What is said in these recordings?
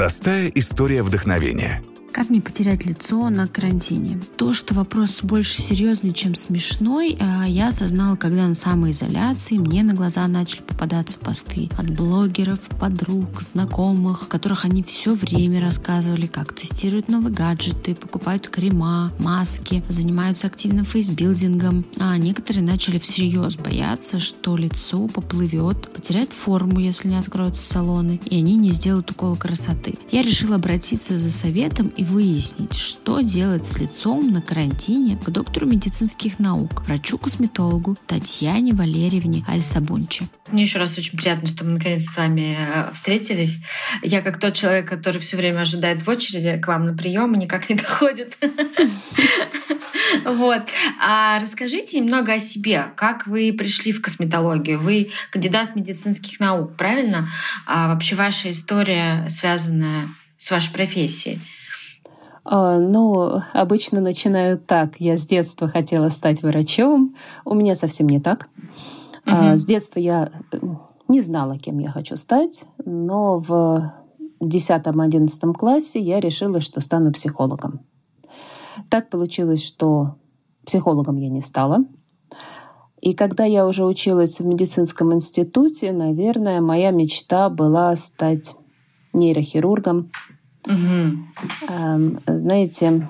Простая история вдохновения – как мне потерять лицо на карантине? То, что вопрос больше серьезный, чем смешной, а я осознала, когда на самоизоляции мне на глаза начали попадаться посты от блогеров, подруг, знакомых, которых они все время рассказывали, как тестируют новые гаджеты, покупают крема, маски, занимаются активным фейсбилдингом. А некоторые начали всерьез бояться, что лицо поплывет, потеряет форму, если не откроются салоны, и они не сделают укол красоты. Я решила обратиться за советом и выяснить, что делать с лицом на карантине к доктору медицинских наук, врачу-косметологу Татьяне Валерьевне Альсабунчи. Мне еще раз очень приятно, что мы наконец с вами э, встретились. Я как тот человек, который все время ожидает в очереди к вам на прием и никак не доходит. Вот. А расскажите немного о себе. Как вы пришли в косметологию? Вы кандидат медицинских наук, правильно? А вообще ваша история связанная с вашей профессией? А, ну, обычно начинают так. Я с детства хотела стать врачом. У меня совсем не так. Угу. С детства я не знала, кем я хочу стать, но в 10-11 классе я решила, что стану психологом. Так получилось, что психологом я не стала. И когда я уже училась в медицинском институте, наверное, моя мечта была стать нейрохирургом, Угу. Знаете,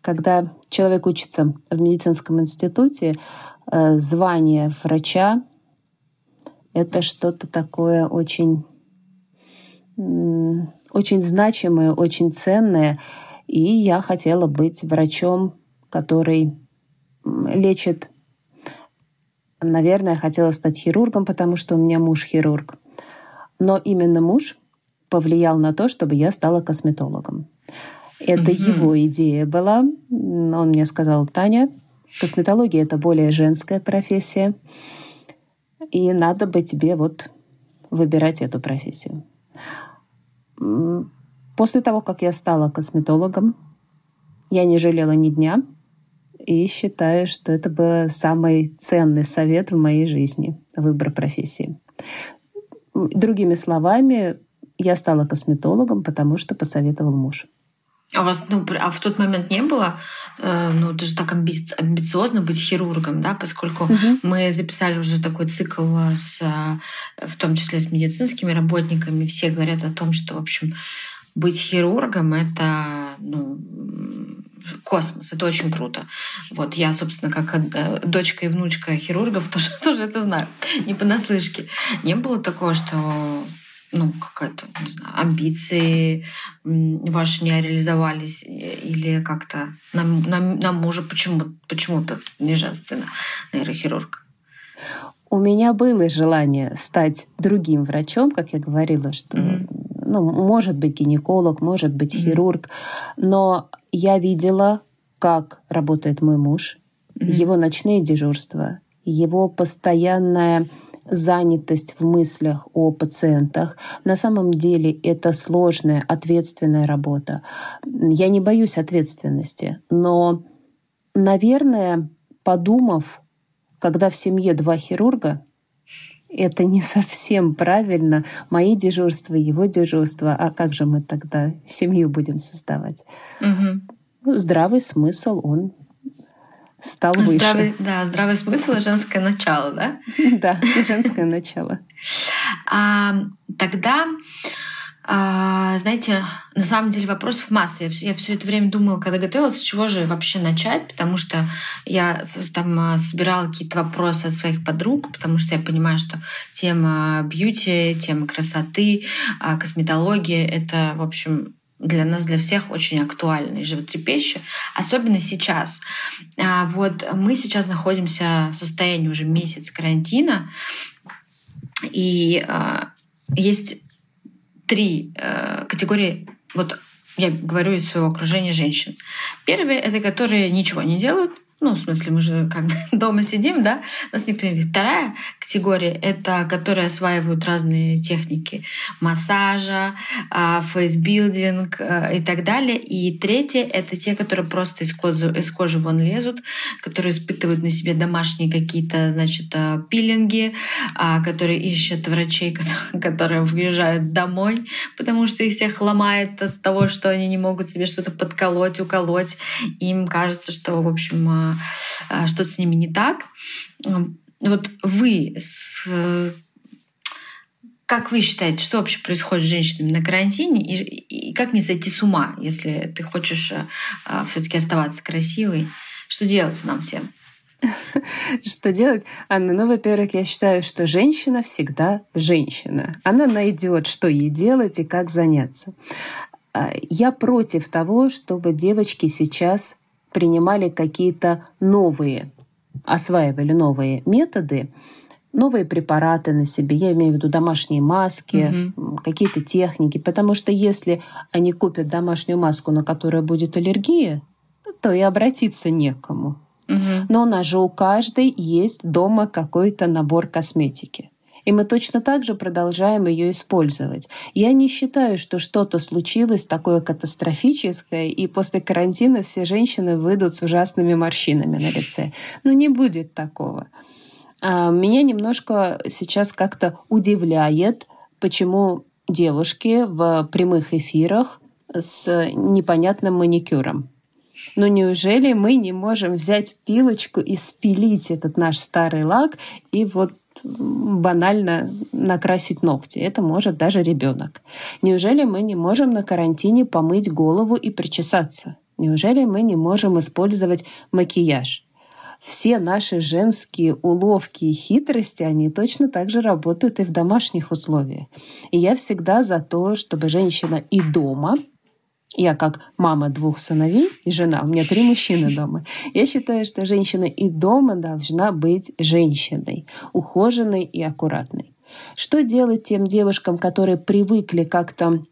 когда человек учится в медицинском институте, э, звание врача — это что-то такое очень, очень значимое, очень ценное. И я хотела быть врачом, который лечит. Наверное, хотела стать хирургом, потому что у меня муж хирург. Но именно муж повлиял на то, чтобы я стала косметологом. Это угу. его идея была. Он мне сказал, Таня, косметология — это более женская профессия, и надо бы тебе вот выбирать эту профессию. После того, как я стала косметологом, я не жалела ни дня и считаю, что это был самый ценный совет в моей жизни — выбор профессии. Другими словами, я стала косметологом, потому что посоветовал муж. А у вас, ну, а в тот момент не было, э, ну, это же так амби- амбициозно быть хирургом, да, поскольку угу. мы записали уже такой цикл с, э, в том числе с медицинскими работниками, все говорят о том, что, в общем, быть хирургом это, ну, космос, это очень круто. Вот я, собственно, как э, дочка и внучка хирургов тоже, тоже это знаю, не понаслышке. Не было такого, что ну, какая-то, не знаю, амбиции ваши не реализовались или как-то нам, нам, нам мужа почему, почему-то не женственно нейрохирург? У меня было желание стать другим врачом, как я говорила, что, mm-hmm. ну, может быть гинеколог, может быть хирург, mm-hmm. но я видела, как работает мой муж, mm-hmm. его ночные дежурства, его постоянная занятость в мыслях о пациентах. На самом деле это сложная, ответственная работа. Я не боюсь ответственности, но, наверное, подумав, когда в семье два хирурга, это не совсем правильно. Мои дежурства, его дежурства. А как же мы тогда семью будем создавать? Угу. Здравый смысл, он стал выше. Здравый, да, здравый смысл и женское начало, да? Да, женское начало. А, тогда, а, знаете, на самом деле вопросов масса. Я, я все это время думала, когда готовилась, с чего же вообще начать, потому что я там а, собирала какие-то вопросы от своих подруг, потому что я понимаю, что тема бьюти, тема красоты, косметология — это, в общем, для нас, для всех очень актуально и животрепещущее, особенно сейчас. А вот мы сейчас находимся в состоянии уже месяц карантина, и э, есть три э, категории, вот я говорю из своего окружения женщин. Первые — это которые ничего не делают, ну, в смысле, мы же как бы дома сидим, да, нас никто не видит. Вторая категория — это которые осваивают разные техники массажа, а, фейсбилдинг а, и так далее. И третье — это те, которые просто из кожи, из кожи вон лезут, которые испытывают на себе домашние какие-то, значит, а, пилинги, которые ищут врачей, которые въезжают домой, потому что их всех ломает от того, что они не могут себе что-то подколоть, уколоть. Им кажется, что, в общем, а, что-то с ними не так. Вот вы с как вы считаете, что вообще происходит с женщинами на карантине и, и как не сойти с ума, если ты хочешь а, а все-таки оставаться красивой? Что делать нам всем? Что делать? Анна, ну, во-первых, я считаю, что женщина всегда женщина. Она найдет, что ей делать и как заняться. Я против того, чтобы девочки сейчас принимали какие-то новые, осваивали новые методы, новые препараты на себе, я имею в виду домашние маски, угу. какие-то техники, потому что если они купят домашнюю маску, на которую будет аллергия, то и обратиться некому. Угу. Но у нас же у каждой есть дома какой-то набор косметики. И мы точно так же продолжаем ее использовать. Я не считаю, что что-то случилось такое катастрофическое, и после карантина все женщины выйдут с ужасными морщинами на лице. Но не будет такого. А меня немножко сейчас как-то удивляет, почему девушки в прямых эфирах с непонятным маникюром. Но неужели мы не можем взять пилочку и спилить этот наш старый лак и вот банально накрасить ногти. Это может даже ребенок. Неужели мы не можем на карантине помыть голову и причесаться? Неужели мы не можем использовать макияж? Все наши женские уловки и хитрости, они точно так же работают и в домашних условиях. И я всегда за то, чтобы женщина и дома я как мама двух сыновей и жена, у меня три мужчины дома. Я считаю, что женщина и дома должна быть женщиной, ухоженной и аккуратной. Что делать тем девушкам, которые привыкли как-то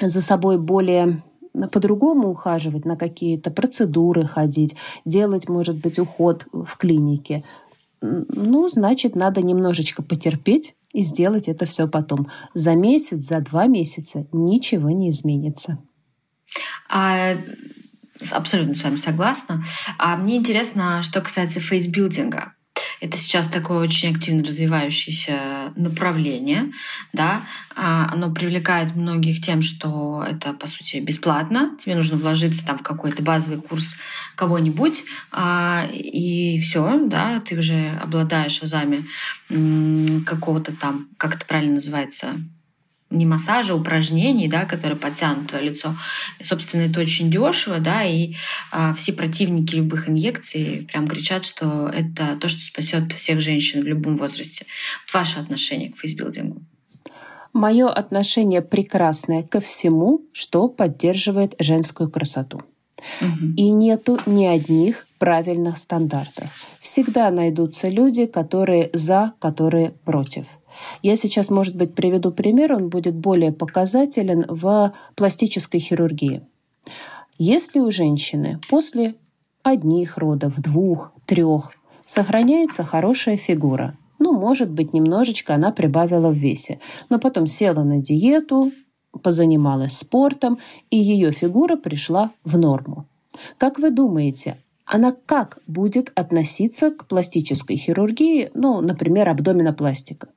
за собой более по-другому ухаживать, на какие-то процедуры ходить, делать, может быть, уход в клинике. Ну, значит, надо немножечко потерпеть и сделать это все потом. За месяц, за два месяца ничего не изменится. А, абсолютно с вами согласна. А мне интересно, что касается фейсбилдинга. Это сейчас такое очень активно развивающееся направление. Да? А, оно привлекает многих тем, что это, по сути, бесплатно. Тебе нужно вложиться там, в какой-то базовый курс кого-нибудь, а, и все, да, ты уже обладаешь азами какого-то там, как это правильно называется, не массажа, упражнений, да, которые подтянут твое лицо. И, собственно, это очень дешево, да, и а, все противники любых инъекций прям кричат, что это то, что спасет всех женщин в любом возрасте. Вот ваше отношение к фейсбилдингу? Мое отношение прекрасное ко всему, что поддерживает женскую красоту. Угу. И нету ни одних правильных стандартов. Всегда найдутся люди, которые за, которые против. Я сейчас, может быть, приведу пример, он будет более показателен в пластической хирургии. Если у женщины после одних родов, двух, трех сохраняется хорошая фигура, ну, может быть, немножечко она прибавила в весе, но потом села на диету, позанималась спортом, и ее фигура пришла в норму. Как вы думаете, она как будет относиться к пластической хирургии, ну, например, абдоминопластика?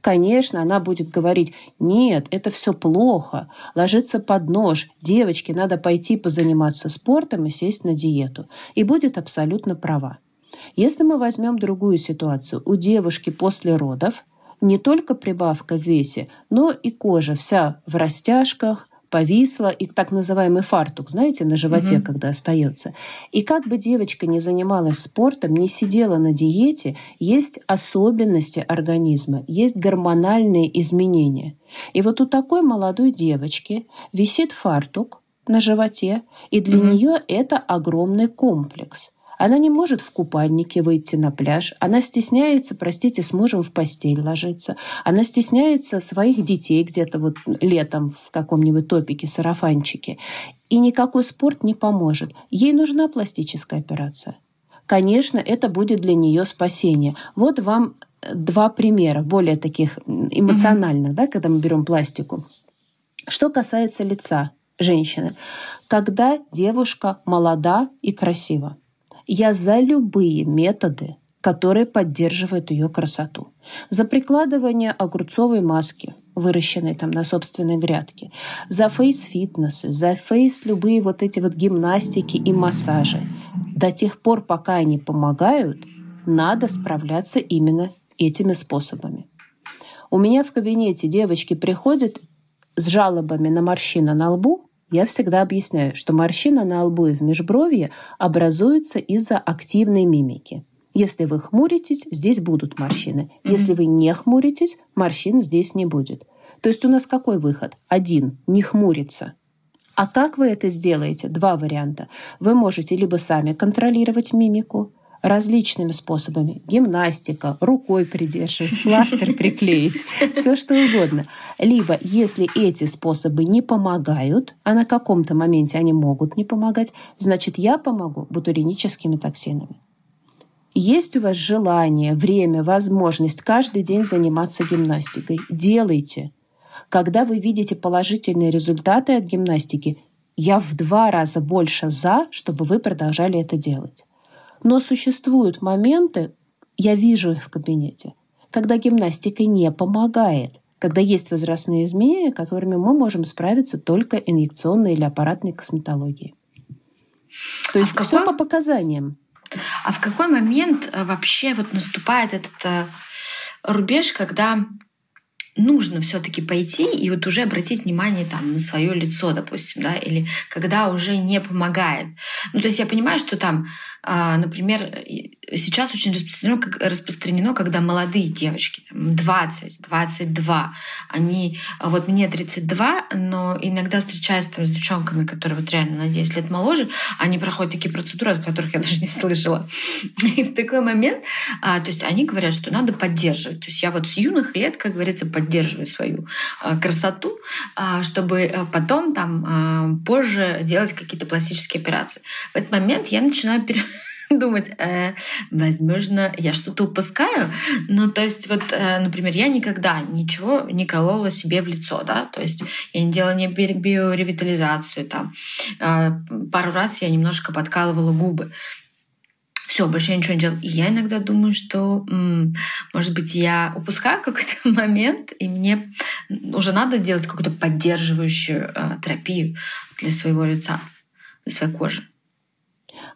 Конечно, она будет говорить, нет, это все плохо, ложиться под нож, девочке надо пойти позаниматься спортом и сесть на диету. И будет абсолютно права. Если мы возьмем другую ситуацию, у девушки после родов не только прибавка в весе, но и кожа вся в растяжках, повисла, и так называемый фартук, знаете, на животе, угу. когда остается. И как бы девочка не занималась спортом, не сидела на диете, есть особенности организма, есть гормональные изменения. И вот у такой молодой девочки висит фартук на животе, и для угу. нее это огромный комплекс. Она не может в купальнике выйти на пляж. Она стесняется, простите, с мужем в постель ложиться. Она стесняется своих детей где-то вот летом в каком-нибудь топике, сарафанчике. И никакой спорт не поможет. Ей нужна пластическая операция. конечно, это будет для нее спасение. Вот вам два примера, более таких эмоциональных, mm-hmm. да, когда мы берем пластику. Что касается лица женщины, когда девушка молода и красива, я за любые методы, которые поддерживают ее красоту. За прикладывание огурцовой маски, выращенной там на собственной грядке, за фейс-фитнесы, за фейс любые вот эти вот гимнастики и массажи. До тех пор, пока они помогают, надо справляться именно этими способами. У меня в кабинете девочки приходят с жалобами на морщины на лбу, я всегда объясняю, что морщина на лбу и в межбровье образуется из-за активной мимики. Если вы хмуритесь, здесь будут морщины. Если вы не хмуритесь, морщин здесь не будет. То есть у нас какой выход? Один – не хмуриться. А как вы это сделаете? Два варианта. Вы можете либо сами контролировать мимику, различными способами. Гимнастика, рукой придерживать, пластырь приклеить, все что угодно. Либо, если эти способы не помогают, а на каком-то моменте они могут не помогать, значит, я помогу ботулиническими токсинами. Есть у вас желание, время, возможность каждый день заниматься гимнастикой? Делайте. Когда вы видите положительные результаты от гимнастики, я в два раза больше за, чтобы вы продолжали это делать. Но существуют моменты, я вижу их в кабинете, когда гимнастика не помогает, когда есть возрастные изменения, которыми мы можем справиться только инъекционной или аппаратной косметологией. То есть а все какой... по показаниям. А в какой момент э, вообще вот наступает этот э, рубеж, когда нужно все-таки пойти и вот уже обратить внимание там на свое лицо, допустим, да, или когда уже не помогает. Ну, то есть я понимаю, что там а, например, сейчас очень распространено, распространено когда молодые девочки, 20, 22, они, вот мне 32, но иногда встречаюсь там с девчонками, которые вот реально на 10 лет моложе, они проходят такие процедуры, о которых я даже не слышала. И в такой момент, а, то есть они говорят, что надо поддерживать. То есть я вот с юных лет, как говорится, поддерживаю свою а, красоту, чтобы потом там позже делать какие-то пластические операции. В этот момент я начинаю думать, э, возможно, я что-то упускаю. Ну, то есть, вот, э, например, я никогда ничего не колола себе в лицо, да, то есть я не делала ни биоревитализацию, там, э, пару раз я немножко подкалывала губы. Все, больше я ничего не делала. И я иногда думаю, что, м, может быть, я упускаю какой-то момент, и мне уже надо делать какую-то поддерживающую э, терапию для своего лица, для своей кожи.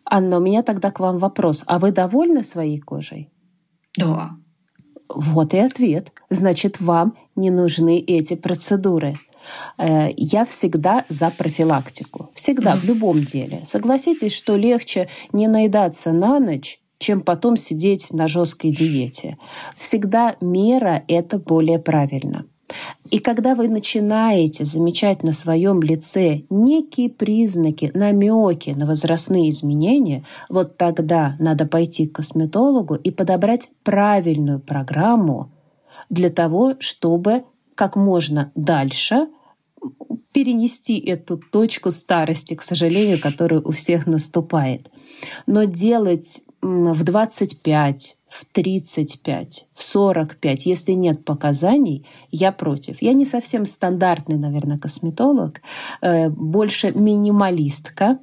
Анна, у меня тогда к вам вопрос. А вы довольны своей кожей? Да. Вот и ответ. Значит, вам не нужны эти процедуры. Э, я всегда за профилактику. Всегда, mm-hmm. в любом деле. Согласитесь, что легче не наедаться на ночь, чем потом сидеть на жесткой диете. Всегда мера — это более правильно. И когда вы начинаете замечать на своем лице некие признаки, намеки на возрастные изменения, вот тогда надо пойти к косметологу и подобрать правильную программу для того, чтобы как можно дальше перенести эту точку старости, к сожалению, которая у всех наступает. Но делать в 25, в 35, в 45, если нет показаний, я против. Я не совсем стандартный, наверное, косметолог, э, больше минималистка.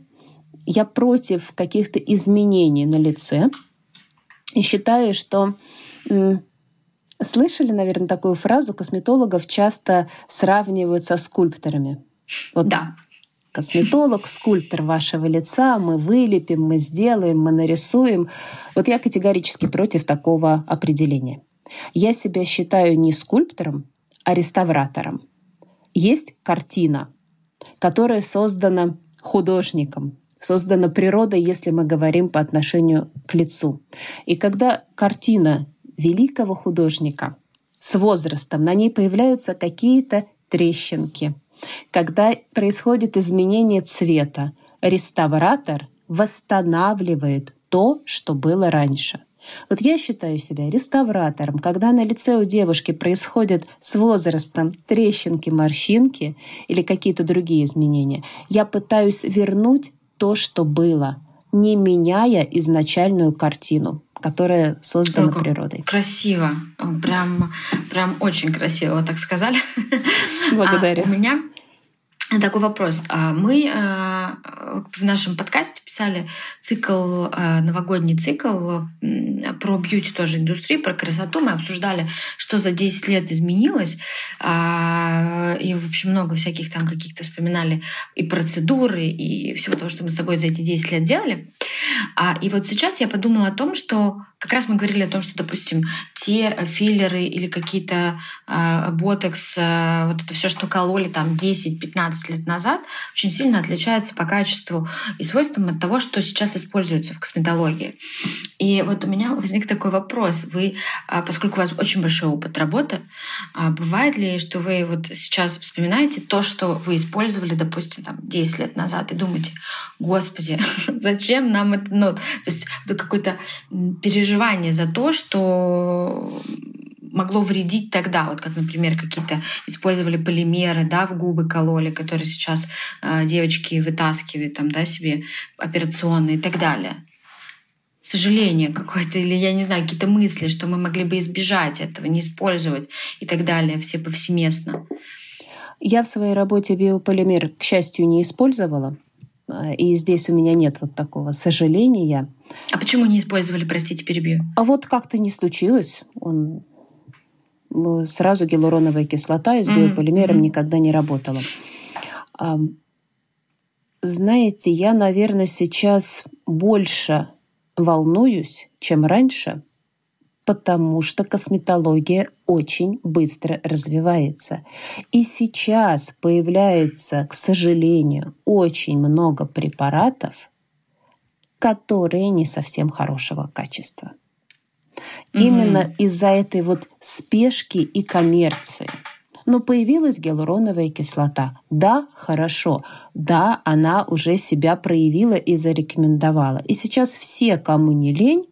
Я против каких-то изменений на лице и считаю, что Слышали, наверное, такую фразу, косметологов часто сравнивают со скульпторами. Вот да косметолог, скульптор вашего лица, мы вылепим, мы сделаем, мы нарисуем. Вот я категорически против такого определения. Я себя считаю не скульптором, а реставратором. Есть картина, которая создана художником, создана природой, если мы говорим по отношению к лицу. И когда картина великого художника с возрастом, на ней появляются какие-то трещинки, когда происходит изменение цвета, реставратор восстанавливает то, что было раньше. Вот я считаю себя реставратором, когда на лице у девушки происходят с возрастом трещинки, морщинки или какие-то другие изменения. Я пытаюсь вернуть то, что было, не меняя изначальную картину, которая создана Ой, природой. Красиво. Прям, прям очень красиво, вы так сказали. Благодарю. А у меня такой вопрос. А мы э, в нашем подкасте писали цикл, э, новогодний цикл про бьюти тоже индустрию, про красоту. Мы обсуждали, что за 10 лет изменилось. А, и, в общем, много всяких там каких-то вспоминали и процедуры, и всего того, что мы с собой за эти 10 лет делали. А, и вот сейчас я подумала о том, что как раз мы говорили о том, что, допустим, те филлеры или какие-то э, ботокс, э, вот это все, что кололи там 10-15 лет назад, очень сильно отличается по качеству и свойствам от того, что сейчас используется в косметологии. И вот у меня возник такой вопрос. Вы, э, поскольку у вас очень большой опыт работы, э, бывает ли, что вы вот сейчас вспоминаете то, что вы использовали, допустим, там 10 лет назад, и думаете, господи, зачем нам это, ну, то есть это переживание переживание за то, что могло вредить тогда, вот как, например, какие-то использовали полимеры, да, в губы кололи, которые сейчас э, девочки вытаскивают там, да, себе операционные и так далее. Сожаление какое-то, или, я не знаю, какие-то мысли, что мы могли бы избежать этого, не использовать и так далее, все повсеместно. Я в своей работе биополимер, к счастью, не использовала. А, и здесь у меня нет вот такого сожаления. А почему не использовали, простите, перебью? А вот как-то не случилось. Он сразу гиалуроновая кислота из mm-hmm. биополимером mm-hmm. никогда не работала. Знаете, я, наверное, сейчас больше волнуюсь, чем раньше, потому что косметология очень быстро развивается. И сейчас появляется, к сожалению, очень много препаратов, которые не совсем хорошего качества. Mm-hmm. Именно из-за этой вот спешки и коммерции. Но появилась гиалуроновая кислота. Да, хорошо. Да, она уже себя проявила и зарекомендовала. И сейчас все, кому не лень,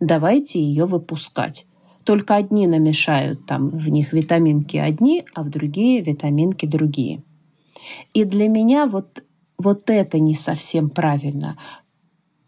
давайте ее выпускать. Только одни намешают там в них витаминки одни, а в другие витаминки другие. И для меня вот, вот это не совсем правильно.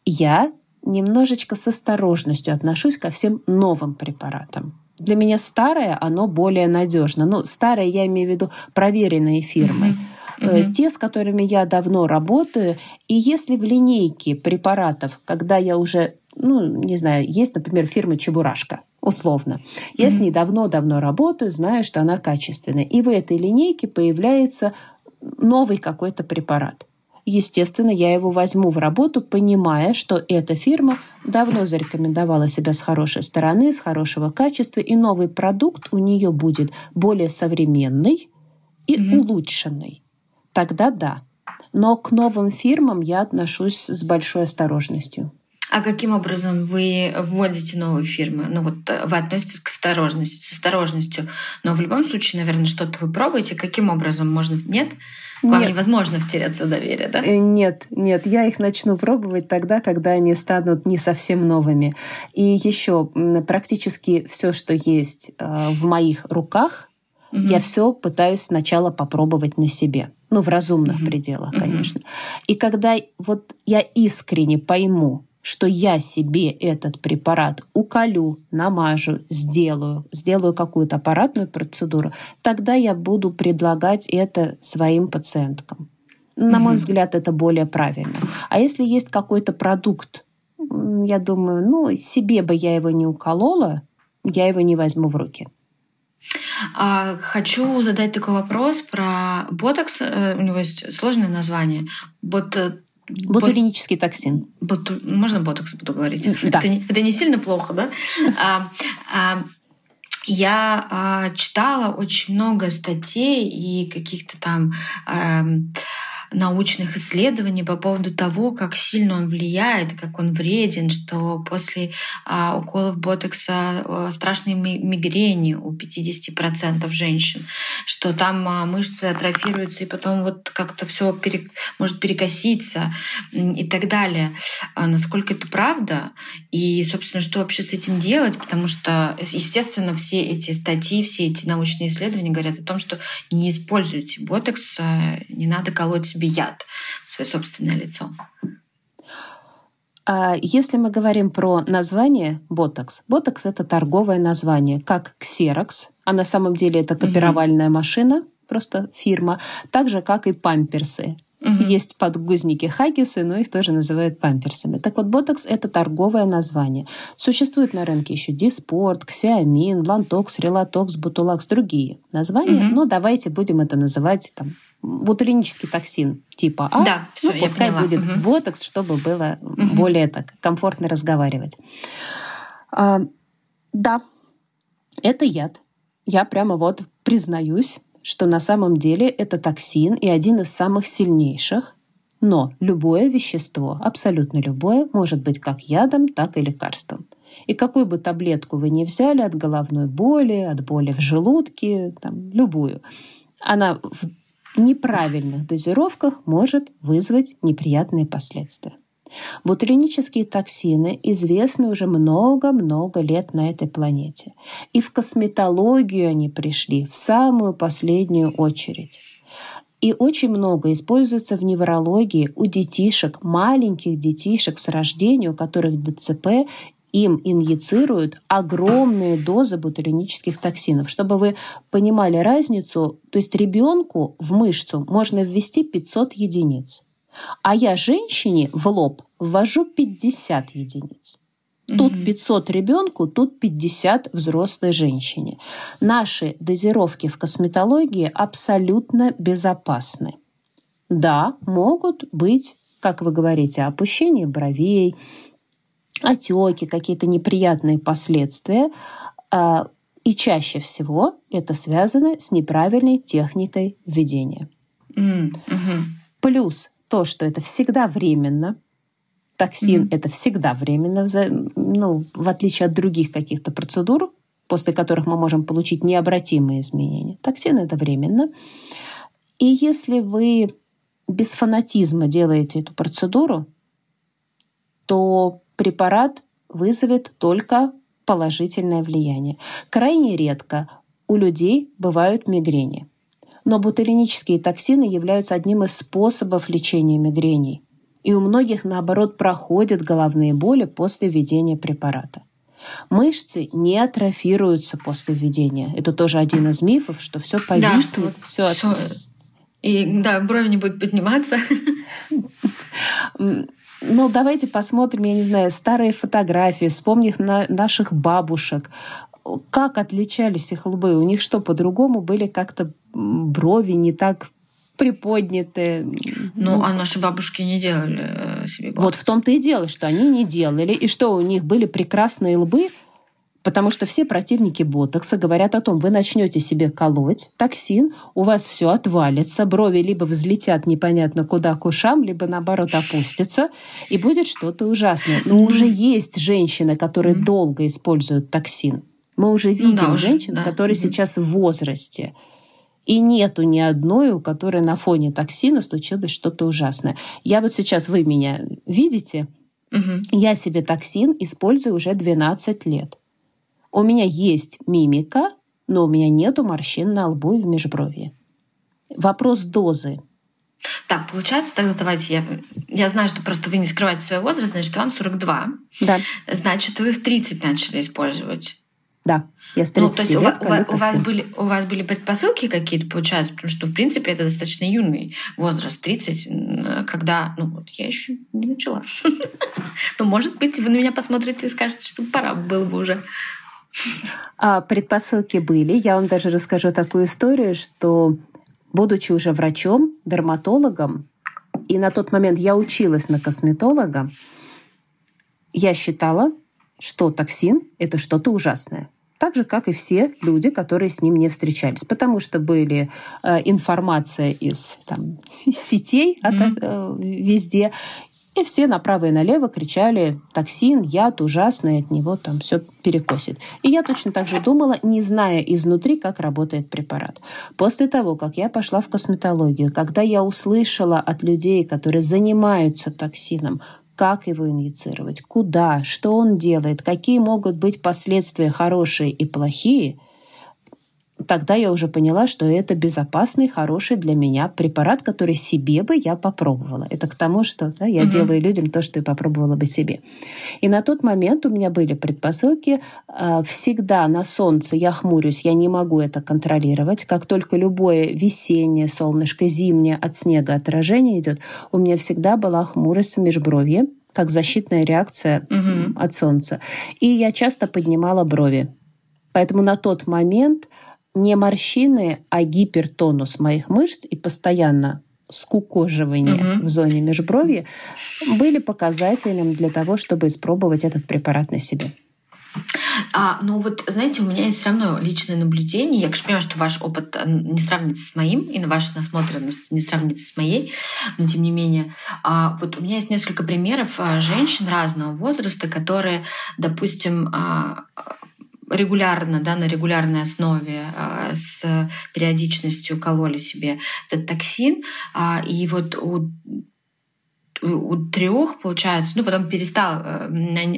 Я немножечко с осторожностью отношусь ко всем новым препаратам. Для меня старое, оно более надежно. Ну, старое я имею в виду проверенные фирмы. Mm-hmm. Те, с которыми я давно работаю. И если в линейке препаратов, когда я уже ну, не знаю, есть, например, фирма Чебурашка, условно. Я mm-hmm. с ней давно-давно работаю, знаю, что она качественная. И в этой линейке появляется новый какой-то препарат. Естественно, я его возьму в работу, понимая, что эта фирма давно зарекомендовала себя с хорошей стороны, с хорошего качества, и новый продукт у нее будет более современный и mm-hmm. улучшенный. Тогда да. Но к новым фирмам я отношусь с большой осторожностью. А каким образом вы вводите новые фирмы? Ну вот э, вы относитесь к осторожности, с осторожностью, но в любом случае, наверное, что-то вы пробуете. Каким образом? Можно нет? Вам нет. невозможно втереться в доверие, да? Э, нет, нет, я их начну пробовать тогда, когда они станут не совсем новыми. И еще практически все, что есть э, в моих руках, угу. я все пытаюсь сначала попробовать на себе. Ну, в разумных угу. пределах, конечно. Угу. И когда вот я искренне пойму, что я себе этот препарат уколю, намажу, сделаю, сделаю какую-то аппаратную процедуру, тогда я буду предлагать это своим пациенткам. На мой взгляд, это более правильно. А если есть какой-то продукт, я думаю, ну, себе бы я его не уколола, я его не возьму в руки. А, хочу задать такой вопрос про ботокс. Э, у него есть сложное название. Бот Ботулинический токсин. Боту... Можно ботокс буду говорить? Да. Это, не, это не сильно плохо, да? а, а, я а, читала очень много статей и каких-то там... А, научных исследований по поводу того, как сильно он влияет, как он вреден, что после а, уколов ботокса а, страшные мигрени у 50% женщин, что там а, мышцы атрофируются и потом вот как-то все пере, может перекоситься и так далее. А насколько это правда? И, собственно, что вообще с этим делать? Потому что, естественно, все эти статьи, все эти научные исследования говорят о том, что не используйте ботокс, а не надо колоть себе яд в свое собственное лицо? А если мы говорим про название ботокс, ботокс это торговое название, как ксерокс, а на самом деле это копировальная mm-hmm. машина, просто фирма, так же как и памперсы. Угу. Есть подгузники хаггисы, но их тоже называют памперсами. Так вот, ботокс – это торговое название. Существует на рынке еще диспорт, ксеомин, лантокс, релатокс, ботулакс, другие названия. Угу. Но давайте будем это называть там, ботулинический токсин типа А. Да, все, ну, пускай будет угу. ботокс, чтобы было угу. более так комфортно разговаривать. А, да, это яд. Я прямо вот признаюсь, что на самом деле это токсин и один из самых сильнейших, но любое вещество, абсолютно любое, может быть как ядом, так и лекарством. И какую бы таблетку вы ни взяли от головной боли, от боли в желудке, там, любую, она в неправильных дозировках может вызвать неприятные последствия. Ботулинические токсины известны уже много-много лет на этой планете. И в косметологию они пришли в самую последнюю очередь. И очень много используется в неврологии у детишек, маленьких детишек с рождения, у которых ДЦП, им инъецируют огромные дозы ботулинических токсинов. Чтобы вы понимали разницу, то есть ребенку в мышцу можно ввести 500 единиц. А я женщине в лоб ввожу 50 единиц. Тут 500 ребенку, тут 50 взрослой женщине. Наши дозировки в косметологии абсолютно безопасны. Да, могут быть, как вы говорите, опущение бровей, отеки, какие-то неприятные последствия. А, и чаще всего это связано с неправильной техникой введения. Mm-hmm. Плюс то, что это всегда временно. Токсин mm-hmm. это всегда временно, ну, в отличие от других каких-то процедур, после которых мы можем получить необратимые изменения. Токсин это временно. И если вы без фанатизма делаете эту процедуру, то препарат вызовет только положительное влияние. Крайне редко у людей бывают мигрени. Но бутулинические токсины являются одним из способов лечения мигрений. И у многих, наоборот, проходят головные боли после введения препарата. Мышцы не атрофируются после введения. Это тоже один из мифов, что все повиснет, да, все, все от... И да, брови не будут подниматься. Ну, давайте посмотрим, я не знаю, старые фотографии, вспомним на наших бабушек как отличались их лбы? У них что, по-другому были как-то брови не так приподнятые. Ну, а наши бабушки не делали э, себе Вот в том-то и дело, что они не делали, и что у них были прекрасные лбы, потому что все противники ботокса говорят о том, вы начнете себе колоть токсин, у вас все отвалится, брови либо взлетят непонятно куда к ушам, либо наоборот опустятся, и будет что-то ужасное. Но уже есть женщины, которые долго используют токсин. Мы уже видим ну, да, женщин, да. которые угу. сейчас в возрасте. И нету ни одной, у которой на фоне токсина случилось что-то ужасное. Я вот сейчас, вы меня видите, угу. я себе токсин использую уже 12 лет. У меня есть мимика, но у меня нету морщин на лбу и в межбровье. Вопрос дозы. Так, получается, тогда давайте я... Я знаю, что просто вы не скрываете свой возраст, значит, вам 42. Да. Значит, вы в 30 начали использовать да, я с 30 ну, то есть лет, у, у, у, вас были, у вас были предпосылки какие-то, получается? Потому что, в принципе, это достаточно юный возраст, 30, когда... Ну, вот я еще не начала. Но, может быть, вы на меня посмотрите и скажете, что пора было бы уже. А предпосылки были. Я вам даже расскажу такую историю, что, будучи уже врачом, дерматологом, и на тот момент я училась на косметолога, я считала, что токсин – это что-то ужасное так же, как и все люди, которые с ним не встречались, потому что были э, информация из там, сетей mm-hmm. э, везде, и все направо и налево кричали «токсин, яд, ужасный, от него там все перекосит». И я точно так же думала, не зная изнутри, как работает препарат. После того, как я пошла в косметологию, когда я услышала от людей, которые занимаются токсином, как его инъецировать, куда, что он делает, какие могут быть последствия хорошие и плохие, тогда я уже поняла, что это безопасный, хороший для меня препарат, который себе бы я попробовала. Это к тому, что да, я угу. делаю людям то, что я попробовала бы себе. И на тот момент у меня были предпосылки. А, всегда на солнце я хмурюсь, я не могу это контролировать. Как только любое весеннее солнышко, зимнее от снега отражение идет, у меня всегда была хмурость в межбровье, как защитная реакция угу. от солнца. И я часто поднимала брови. Поэтому на тот момент не морщины, а гипертонус моих мышц и постоянно скукоживание угу. в зоне межброви были показателем для того, чтобы испробовать этот препарат на себе. А, ну вот, знаете, у меня есть все равно личное наблюдение. Я, конечно, понимаю, что ваш опыт э, не сравнится с моим, и на ваша насмотренность не сравнится с моей, но тем не менее. А, вот у меня есть несколько примеров а, женщин разного возраста, которые, допустим, а, регулярно, да, на регулярной основе э, с периодичностью кололи себе этот токсин. Э, и вот у у трех, получается, ну, потом перестал, э,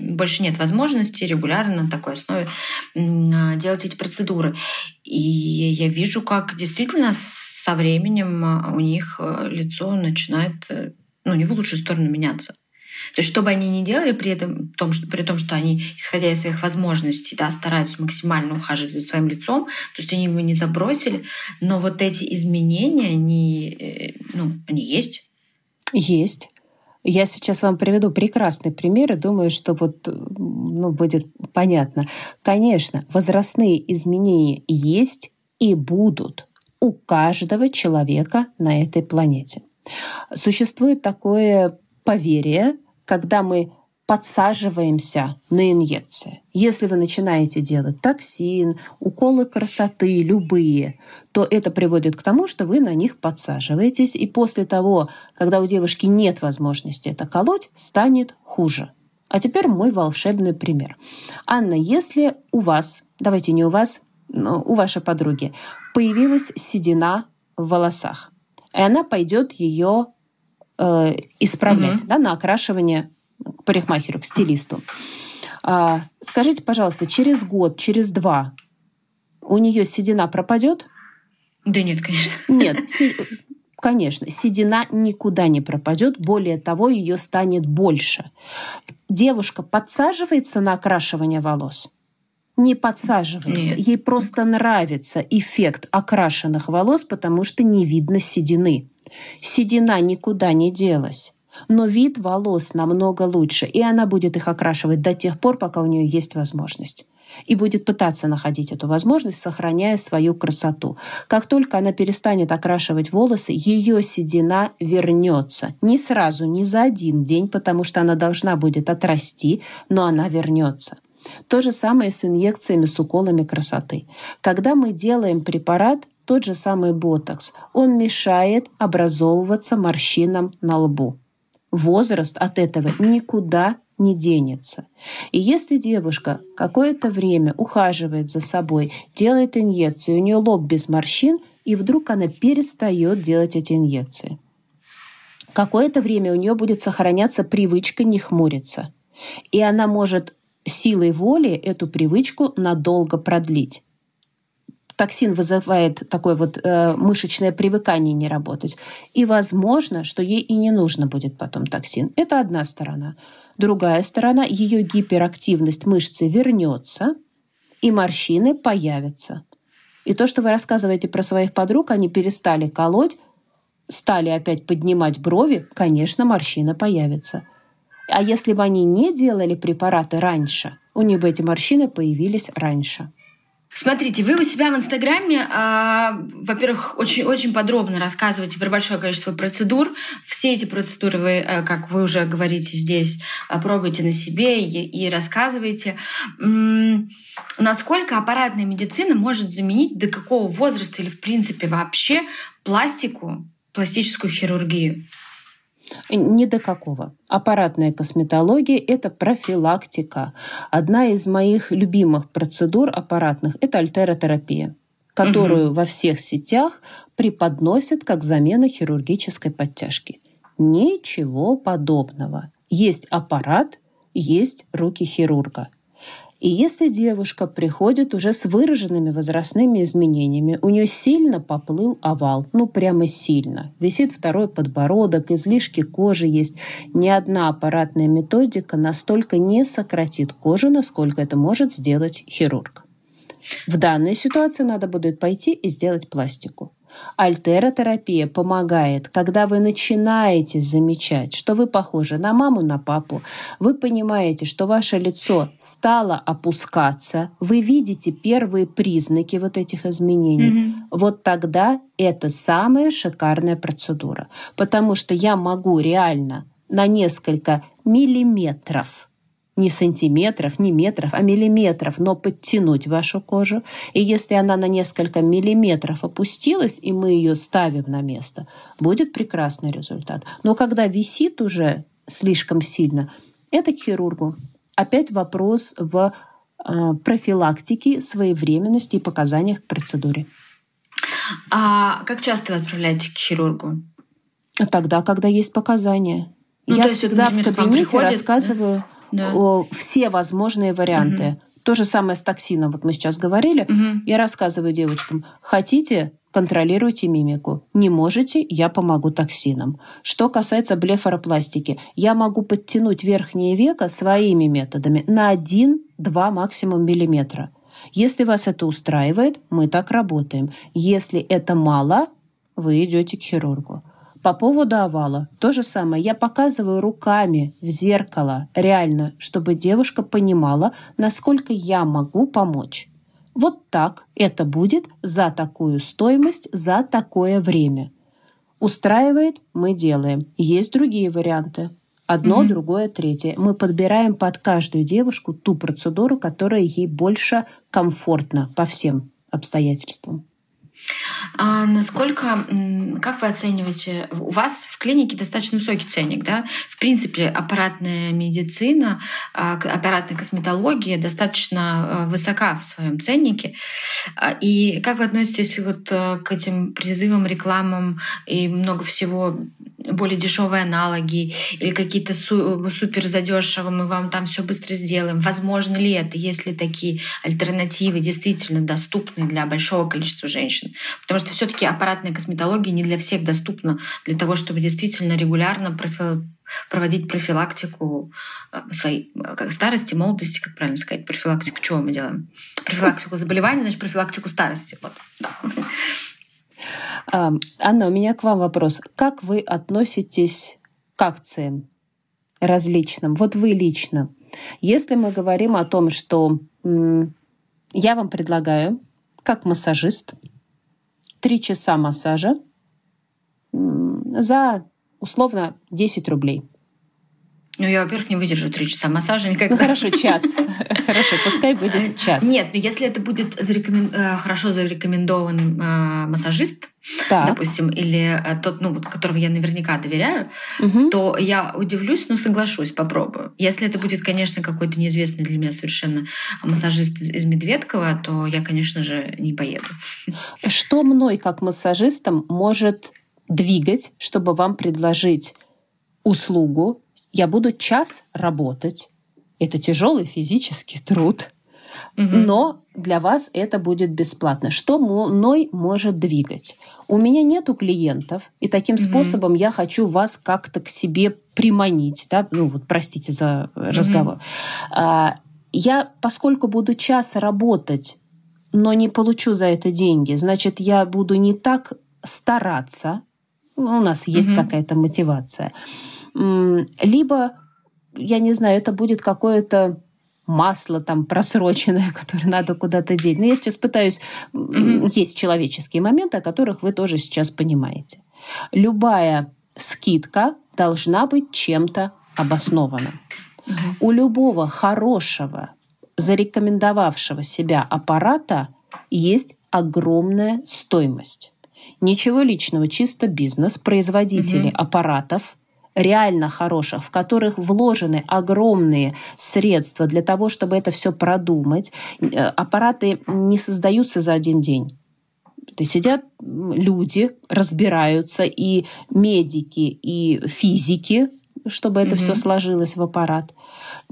больше нет возможности регулярно на такой основе делать эти процедуры. И я вижу, как действительно со временем у них лицо начинает, ну, не в лучшую сторону меняться. То есть, что бы они ни делали, при, этом, том, что, при том, что они, исходя из своих возможностей, да, стараются максимально ухаживать за своим лицом, то есть они его не забросили, но вот эти изменения, они, э, ну, они есть. Есть. Я сейчас вам приведу прекрасный пример и думаю, что вот ну, будет понятно. Конечно, возрастные изменения есть и будут у каждого человека на этой планете. Существует такое поверие, когда мы подсаживаемся на инъекции. Если вы начинаете делать токсин, уколы красоты, любые, то это приводит к тому, что вы на них подсаживаетесь, и после того, когда у девушки нет возможности это колоть, станет хуже. А теперь мой волшебный пример. Анна, если у вас, давайте не у вас, но у вашей подруги, появилась седина в волосах, и она пойдет ее э, исправлять угу. да, на окрашивание к парикмахеру, к стилисту. А, скажите, пожалуйста, через год, через два у нее седина пропадет? Да нет, конечно. Нет, си... конечно, седина никуда не пропадет. Более того, ее станет больше. Девушка подсаживается на окрашивание волос? Не подсаживается. Нет. Ей просто нравится эффект окрашенных волос, потому что не видно седины. Седина никуда не делась. Но вид волос намного лучше, и она будет их окрашивать до тех пор, пока у нее есть возможность. И будет пытаться находить эту возможность, сохраняя свою красоту. Как только она перестанет окрашивать волосы, ее седина вернется. Не сразу, не за один день, потому что она должна будет отрасти, но она вернется. То же самое с инъекциями с уколами красоты. Когда мы делаем препарат, тот же самый ботокс. Он мешает образовываться морщинам на лбу. Возраст от этого никуда не денется. И если девушка какое-то время ухаживает за собой, делает инъекцию, у нее лоб без морщин, и вдруг она перестает делать эти инъекции. Какое-то время у нее будет сохраняться привычка не хмуриться. И она может силой воли эту привычку надолго продлить токсин вызывает такое вот э, мышечное привыкание не работать. И возможно, что ей и не нужно будет потом токсин. Это одна сторона. Другая сторона, ее гиперактивность мышцы вернется, и морщины появятся. И то, что вы рассказываете про своих подруг, они перестали колоть, стали опять поднимать брови, конечно, морщина появится. А если бы они не делали препараты раньше, у них бы эти морщины появились раньше. Смотрите, вы у себя в Инстаграме, э, во-первых, очень-очень подробно рассказываете про большое количество процедур. Все эти процедуры вы, э, как вы уже говорите здесь, э, пробуете на себе и, и рассказываете. М-м, насколько аппаратная медицина может заменить, до какого возраста или в принципе вообще пластику, пластическую хирургию? Ни до какого. Аппаратная косметология – это профилактика. Одна из моих любимых процедур аппаратных – это альтеротерапия которую угу. во всех сетях преподносят как замена хирургической подтяжки. Ничего подобного. Есть аппарат, есть руки хирурга. И если девушка приходит уже с выраженными возрастными изменениями, у нее сильно поплыл овал, ну прямо сильно, висит второй подбородок, излишки кожи есть, ни одна аппаратная методика настолько не сократит кожу, насколько это может сделать хирург. В данной ситуации надо будет пойти и сделать пластику. Альтеротерапия помогает, когда вы начинаете замечать, что вы похожи на маму, на папу, вы понимаете, что ваше лицо стало опускаться, вы видите первые признаки вот этих изменений. Mm-hmm. Вот тогда это самая шикарная процедура, потому что я могу реально на несколько миллиметров не сантиметров, не метров, а миллиметров, но подтянуть вашу кожу. И если она на несколько миллиметров опустилась, и мы ее ставим на место, будет прекрасный результат. Но когда висит уже слишком сильно, это к хирургу. Опять вопрос в э, профилактике, своевременности и показаниях к процедуре. А как часто вы отправляете к хирургу? Тогда, когда есть показания. Ну, Я всегда вот, например, в кабинете приходит, рассказываю. Да? Да. все возможные варианты. Угу. То же самое с токсином. Вот мы сейчас говорили. Угу. Я рассказываю девочкам, хотите, контролируйте мимику. Не можете, я помогу токсином. Что касается блефаропластики, я могу подтянуть верхнее веко своими методами на 1-2 максимум миллиметра. Если вас это устраивает, мы так работаем. Если это мало, вы идете к хирургу. По поводу овала то же самое. Я показываю руками в зеркало, реально, чтобы девушка понимала, насколько я могу помочь. Вот так это будет за такую стоимость, за такое время. Устраивает, мы делаем. Есть другие варианты. Одно, mm-hmm. другое, третье. Мы подбираем под каждую девушку ту процедуру, которая ей больше комфортна по всем обстоятельствам. А насколько, как вы оцениваете, у вас в клинике достаточно высокий ценник, да? В принципе, аппаратная медицина, а, аппаратная косметология достаточно а, высока в своем ценнике. А, и как вы относитесь вот к этим призывам, рекламам и много всего более дешевые аналоги или какие-то су- супер задешево, мы вам там все быстро сделаем. Возможно ли это, если такие альтернативы действительно доступны для большого количества женщин? Потому что все-таки аппаратная косметология не для всех доступна для того, чтобы действительно регулярно профи- проводить профилактику э, своей э, как, старости, молодости, как правильно сказать, профилактику чего мы делаем? Профилактику заболеваний, значит, профилактику старости. Вот. Анна, у меня к вам вопрос. Как вы относитесь к акциям различным? Вот вы лично. Если мы говорим о том, что я вам предлагаю, как массажист, три часа массажа за условно 10 рублей. Ну, я, во-первых, не выдержу три часа массажа никогда. Ну, хорошо, час. Хорошо, пускай будет э, час. Нет, но если это будет зарекомен... Э, хорошо зарекомендованный э, массажист, так. допустим, или тот, ну, вот, которого я наверняка доверяю, угу. то я удивлюсь, но соглашусь, попробую. Если это будет, конечно, какой-то неизвестный для меня совершенно массажист из Медведкова, то я, конечно же, не поеду. Что мной, как массажистом, может двигать, чтобы вам предложить услугу, я буду час работать. Это тяжелый физический труд. Угу. Но для вас это будет бесплатно. Что мной может двигать? У меня нету клиентов, и таким угу. способом я хочу вас как-то к себе приманить. Да? Ну вот, простите за разговор. Угу. Я, поскольку буду час работать, но не получу за это деньги, значит, я буду не так стараться. У нас есть угу. какая-то мотивация либо, я не знаю, это будет какое-то масло там просроченное, которое надо куда-то деть. Но я сейчас пытаюсь... Mm-hmm. Есть человеческие моменты, о которых вы тоже сейчас понимаете. Любая скидка должна быть чем-то обоснована. Mm-hmm. У любого хорошего, зарекомендовавшего себя аппарата есть огромная стоимость. Ничего личного, чисто бизнес. Производители mm-hmm. аппаратов реально хороших, в которых вложены огромные средства для того, чтобы это все продумать. Э, аппараты не создаются за один день. То сидят люди, разбираются, и медики, и физики, чтобы это mm-hmm. все сложилось в аппарат.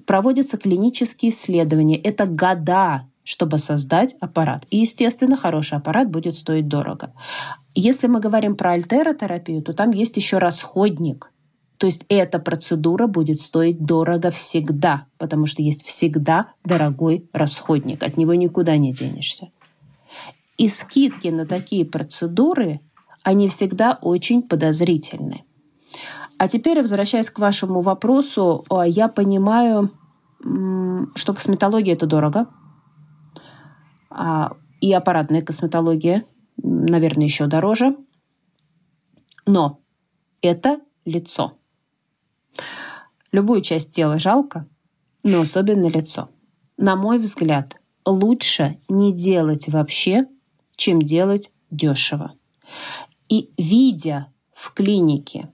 Проводятся клинические исследования. Это года, чтобы создать аппарат. И, естественно, хороший аппарат будет стоить дорого. Если мы говорим про альтеротерапию, то там есть еще расходник. То есть эта процедура будет стоить дорого всегда, потому что есть всегда дорогой расходник. От него никуда не денешься. И скидки на такие процедуры, они всегда очень подозрительны. А теперь, возвращаясь к вашему вопросу, а, я понимаю, что косметология это дорого. А, и аппаратная косметология, наверное, еще дороже. Но это лицо. Любую часть тела жалко, но особенно лицо. На мой взгляд, лучше не делать вообще, чем делать дешево. И видя в клинике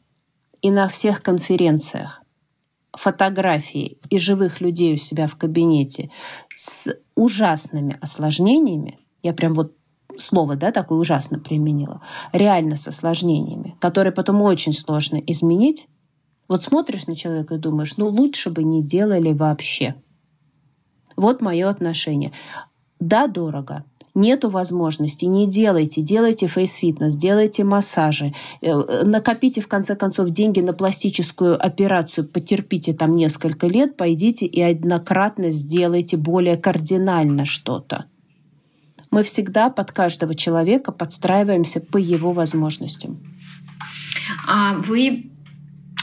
и на всех конференциях фотографии и живых людей у себя в кабинете с ужасными осложнениями, я прям вот слово, да, такое ужасно применила, реально с осложнениями, которые потом очень сложно изменить, вот смотришь на человека и думаешь, ну лучше бы не делали вообще. Вот мое отношение. Да, дорого, нету возможности, не делайте, делайте фейс-фитнес, делайте массажи, э, накопите в конце концов деньги на пластическую операцию, потерпите там несколько лет, пойдите и однократно сделайте более кардинально что-то. Мы всегда под каждого человека подстраиваемся по его возможностям. А вы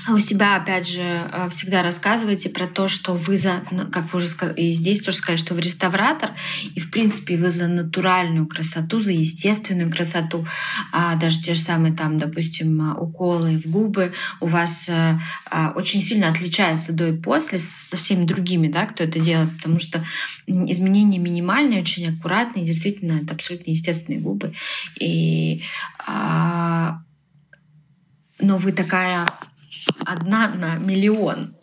у себя, опять же, э, всегда рассказываете про то, что вы за, как вы уже сказали, и здесь тоже сказали, что вы реставратор, и, в принципе, вы за натуральную красоту, за естественную красоту, а даже те же самые там, допустим, а, уколы в губы у вас а, очень сильно отличаются до и после со всеми другими, да, кто это делает, потому что изменения минимальные, очень аккуратные, действительно, это абсолютно естественные губы. И, а, но вы такая одна на миллион.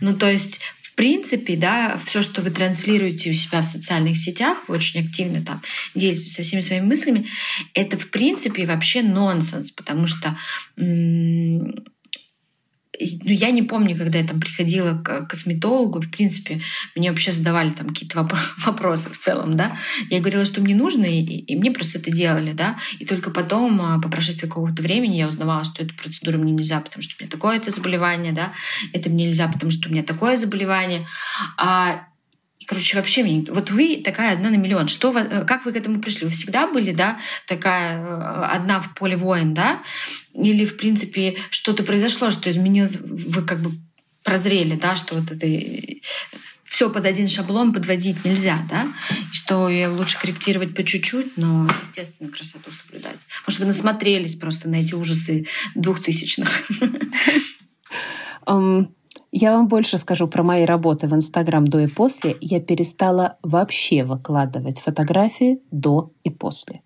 Ну, то есть, в принципе, да, все, что вы транслируете у себя в социальных сетях, вы очень активно там делитесь со всеми своими мыслями, это, в принципе, вообще нонсенс, потому что ну, я не помню, когда я там приходила к косметологу, в принципе, мне вообще задавали там какие-то вопросы в целом, да. Я говорила, что мне нужно, и, и мне просто это делали, да. И только потом, а, по прошествии какого-то времени, я узнавала, что эту процедуру мне нельзя, потому что у меня такое-то заболевание, да. Это мне нельзя, потому что у меня такое заболевание. А Короче, вообще, вот вы такая одна на миллион. Что, э, как вы к этому пришли? Вы всегда были, да, такая э, одна в поле воин, да? Или, в принципе, что-то произошло, что изменилось, вы как бы прозрели, да, что вот это все под один шаблон подводить нельзя, да, что лучше корректировать по чуть-чуть, но, естественно, красоту соблюдать. Может, вы насмотрелись просто на эти ужасы двухтысячных? Я вам больше скажу про мои работы в Инстаграм до и после. Я перестала вообще выкладывать фотографии до и после.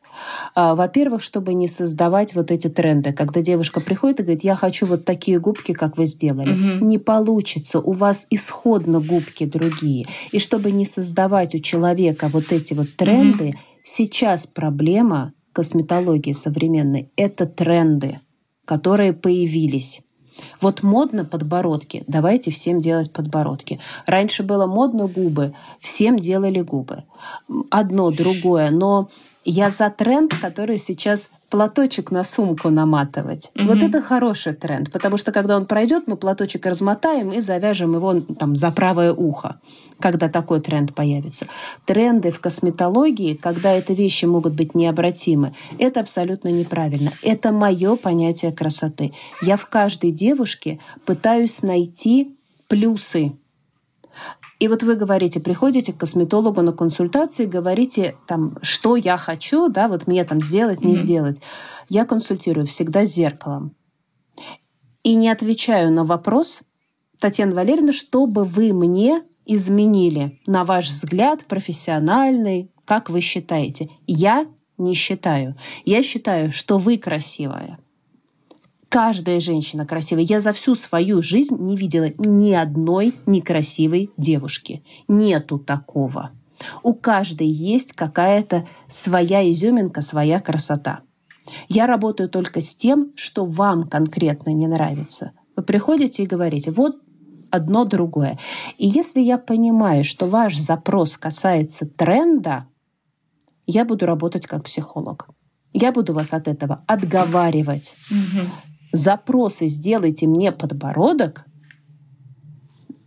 А, во-первых, чтобы не создавать вот эти тренды, когда девушка приходит и говорит, я хочу вот такие губки, как вы сделали. Угу. Не получится, у вас исходно губки другие. И чтобы не создавать у человека вот эти вот тренды, угу. сейчас проблема косметологии современной — это тренды, которые появились. Вот модно подбородки, давайте всем делать подбородки. Раньше было модно губы, всем делали губы. Одно, другое, но я за тренд, который сейчас платочек на сумку наматывать. Угу. Вот это хороший тренд, потому что когда он пройдет, мы платочек размотаем и завяжем его там за правое ухо, когда такой тренд появится. Тренды в косметологии, когда эти вещи могут быть необратимы, это абсолютно неправильно. Это мое понятие красоты. Я в каждой девушке пытаюсь найти плюсы и вот вы говорите, приходите к косметологу на консультацию, говорите там, что я хочу, да, вот мне там сделать, не mm-hmm. сделать. Я консультирую всегда с зеркалом. И не отвечаю на вопрос, Татьяна Валерьевна, что бы вы мне изменили, на ваш взгляд, профессиональный, как вы считаете? Я не считаю. Я считаю, что вы красивая каждая женщина красивая. Я за всю свою жизнь не видела ни одной некрасивой девушки. Нету такого. У каждой есть какая-то своя изюминка, своя красота. Я работаю только с тем, что вам конкретно не нравится. Вы приходите и говорите, вот одно другое. И если я понимаю, что ваш запрос касается тренда, я буду работать как психолог. Я буду вас от этого отговаривать. Угу. Запросы «сделайте мне подбородок»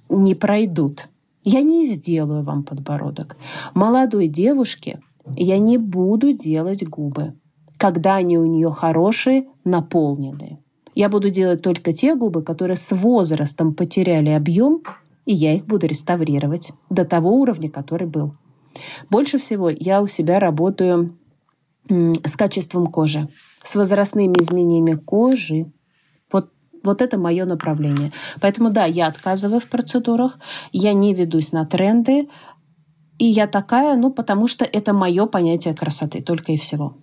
не пройдут. Я не сделаю вам подбородок. Молодой девушке я не буду делать губы, когда они у нее хорошие, наполненные. Я буду делать только те губы, которые с возрастом потеряли объем, и я их буду реставрировать до того уровня, который был. Больше всего я у себя работаю с качеством кожи, с возрастными изменениями кожи. Вот, это мое направление. Поэтому да, я отказываю в процедурах, я не ведусь на тренды, и я такая, ну, потому что это мое понятие красоты, только и всего.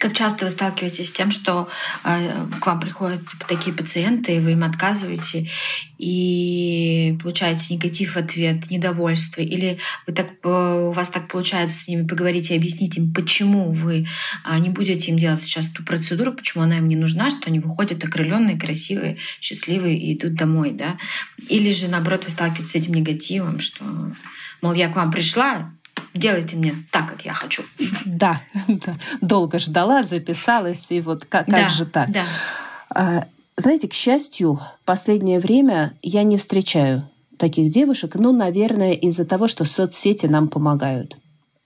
Как часто вы сталкиваетесь с тем, что э, к вам приходят такие пациенты, и вы им отказываете, и получаете негатив в ответ, недовольство, или вы так, э, у вас так получается с ними поговорить и объяснить им, почему вы э, не будете им делать сейчас ту процедуру, почему она им не нужна, что они выходят окрыленные, красивые, счастливые и идут домой, да? Или же, наоборот, вы сталкиваетесь с этим негативом, что, мол, я к вам пришла, делайте мне так, как я хочу. Да, да. долго ждала, записалась, и вот как, как да, же так? Да. А, знаете, к счастью, последнее время я не встречаю таких девушек, ну, наверное, из-за того, что соцсети нам помогают.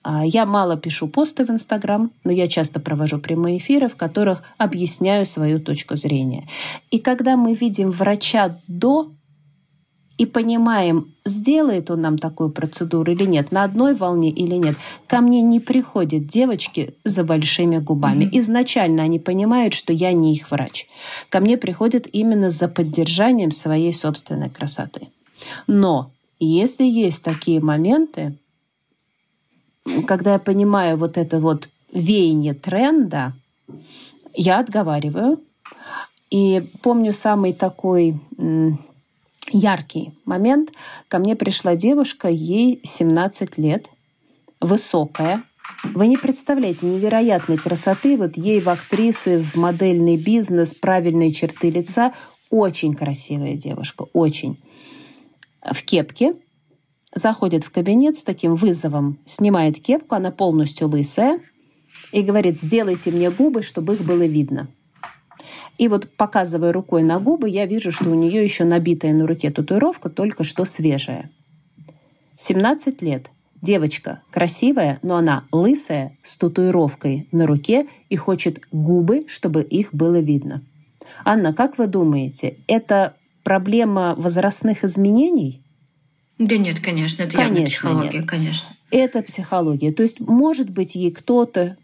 А, я мало пишу посты в Инстаграм, но я часто провожу прямые эфиры, в которых объясняю свою точку зрения. И когда мы видим врача до и понимаем, сделает он нам такую процедуру или нет, на одной волне или нет. Ко мне не приходят девочки за большими губами. Mm-hmm. Изначально они понимают, что я не их врач. Ко мне приходят именно за поддержанием своей собственной красоты. Но если есть такие моменты, когда я понимаю вот это вот веяние тренда, я отговариваю. И помню самый такой яркий момент. Ко мне пришла девушка, ей 17 лет, высокая. Вы не представляете невероятной красоты. Вот ей в актрисы, в модельный бизнес, правильные черты лица. Очень красивая девушка, очень. В кепке, заходит в кабинет с таким вызовом, снимает кепку, она полностью лысая, и говорит, сделайте мне губы, чтобы их было видно. И вот показывая рукой на губы, я вижу, что у нее еще набитая на руке татуировка, только что свежая. 17 лет. Девочка красивая, но она лысая, с татуировкой на руке и хочет губы, чтобы их было видно. Анна, как вы думаете, это проблема возрастных изменений? Да нет, конечно, это конечно, психология, нет. конечно. Это психология. То есть, может быть, ей кто-то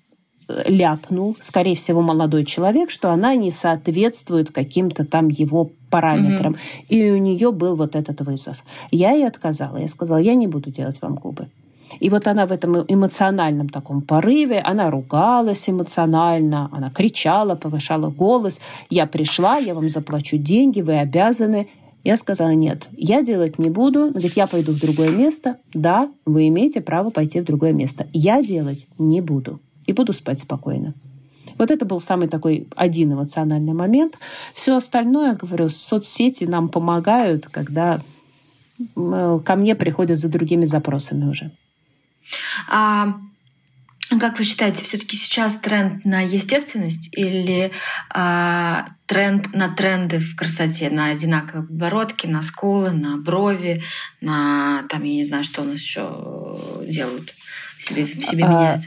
ляпнул, скорее всего, молодой человек, что она не соответствует каким-то там его параметрам. Mm-hmm. И у нее был вот этот вызов. Я ей отказала. Я сказала, я не буду делать вам губы. И вот она в этом эмоциональном таком порыве, она ругалась эмоционально, она кричала, повышала голос. Я пришла, я вам заплачу деньги, вы обязаны. Я сказала, нет, я делать не буду. Она говорит, я пойду в другое место. Да, вы имеете право пойти в другое место. Я делать не буду и буду спать спокойно. Вот это был самый такой один эмоциональный момент. Все остальное, говорю, соцсети нам помогают, когда ко мне приходят за другими запросами уже. А как вы считаете, все-таки сейчас тренд на естественность или а, тренд на тренды в красоте, на одинаковые подбородки, на скулы, на брови, на там я не знаю, что у нас еще делают себе себе а, меняют?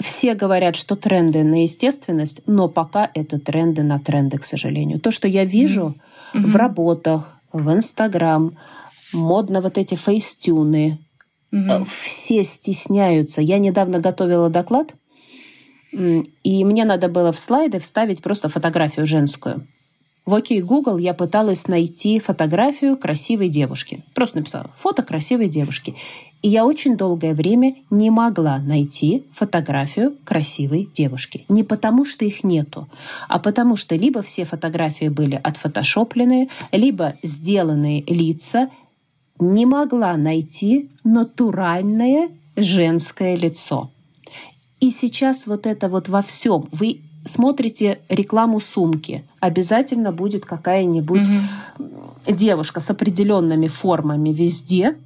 Все говорят, что тренды на естественность, но пока это тренды на тренды, к сожалению. То, что я вижу mm-hmm. в работах, в Инстаграм, модно вот эти фейстюны, mm-hmm. все стесняются. Я недавно готовила доклад, и мне надо было в слайды вставить просто фотографию женскую. В ОК Google я пыталась найти фотографию красивой девушки. Просто написала «фото красивой девушки». И я очень долгое время не могла найти фотографию красивой девушки. Не потому, что их нету, а потому что либо все фотографии были отфотошопленные, либо сделанные лица. Не могла найти натуральное женское лицо. И сейчас вот это вот во всем. Вы смотрите рекламу сумки, обязательно будет какая-нибудь угу. девушка с определенными формами везде,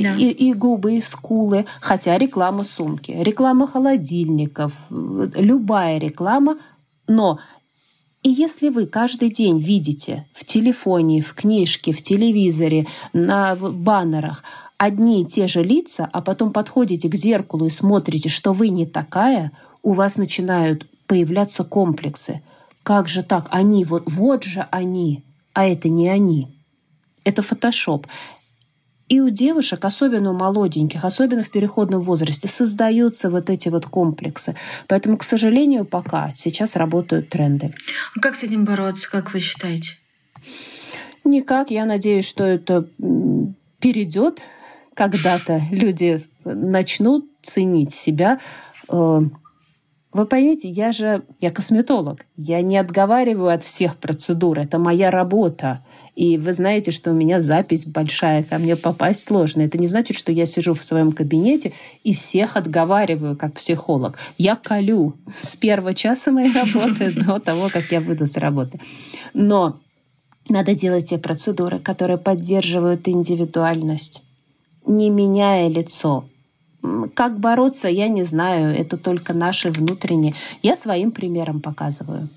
да. и, и губы, и скулы, хотя реклама сумки, реклама холодильников, любая реклама, но и если вы каждый день видите в телефоне, в книжке, в телевизоре, на баннерах одни и те же лица, а потом подходите к зеркалу и смотрите, что вы не такая, у вас начинают появляться комплексы. Как же так? Они, вот, вот же они, а это не они. Это фотошоп. И у девушек, особенно у молоденьких, особенно в переходном возрасте, создаются вот эти вот комплексы. Поэтому, к сожалению, пока сейчас работают тренды. А как с этим бороться, как вы считаете? Никак. Я надеюсь, что это перейдет когда-то. Люди начнут ценить себя. Вы поймите, я же я косметолог. Я не отговариваю от всех процедур. Это моя работа. И вы знаете, что у меня запись большая, ко мне попасть сложно. Это не значит, что я сижу в своем кабинете и всех отговариваю как психолог. Я колю с первого часа моей работы до того, как я выйду с работы. Но надо делать те процедуры, которые поддерживают индивидуальность, не меняя лицо. Как бороться, я не знаю. Это только наши внутренние. Я своим примером показываю.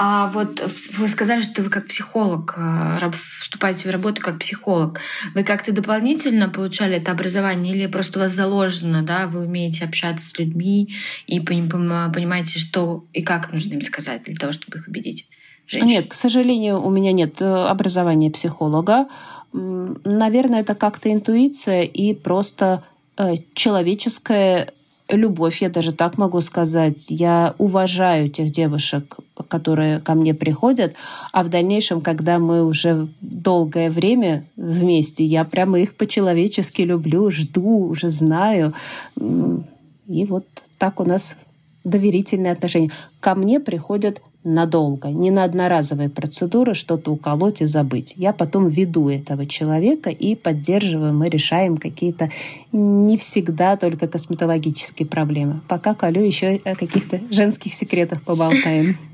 А вот вы сказали, что вы как психолог э, вступаете в работу как психолог. Вы как-то дополнительно получали это образование или просто у вас заложено, да, вы умеете общаться с людьми и понимаете, что и как нужно им сказать для того, чтобы их убедить? Женщин? Нет, к сожалению, у меня нет э, образования психолога. Наверное, это как-то интуиция и просто э, человеческое любовь, я даже так могу сказать. Я уважаю тех девушек, которые ко мне приходят, а в дальнейшем, когда мы уже долгое время вместе, я прямо их по-человечески люблю, жду, уже знаю. И вот так у нас доверительные отношения. Ко мне приходят надолго, не на одноразовые процедуры что-то уколоть и забыть. Я потом веду этого человека и поддерживаю, мы решаем какие-то не всегда только косметологические проблемы. Пока колю еще о каких-то женских секретах поболтаем.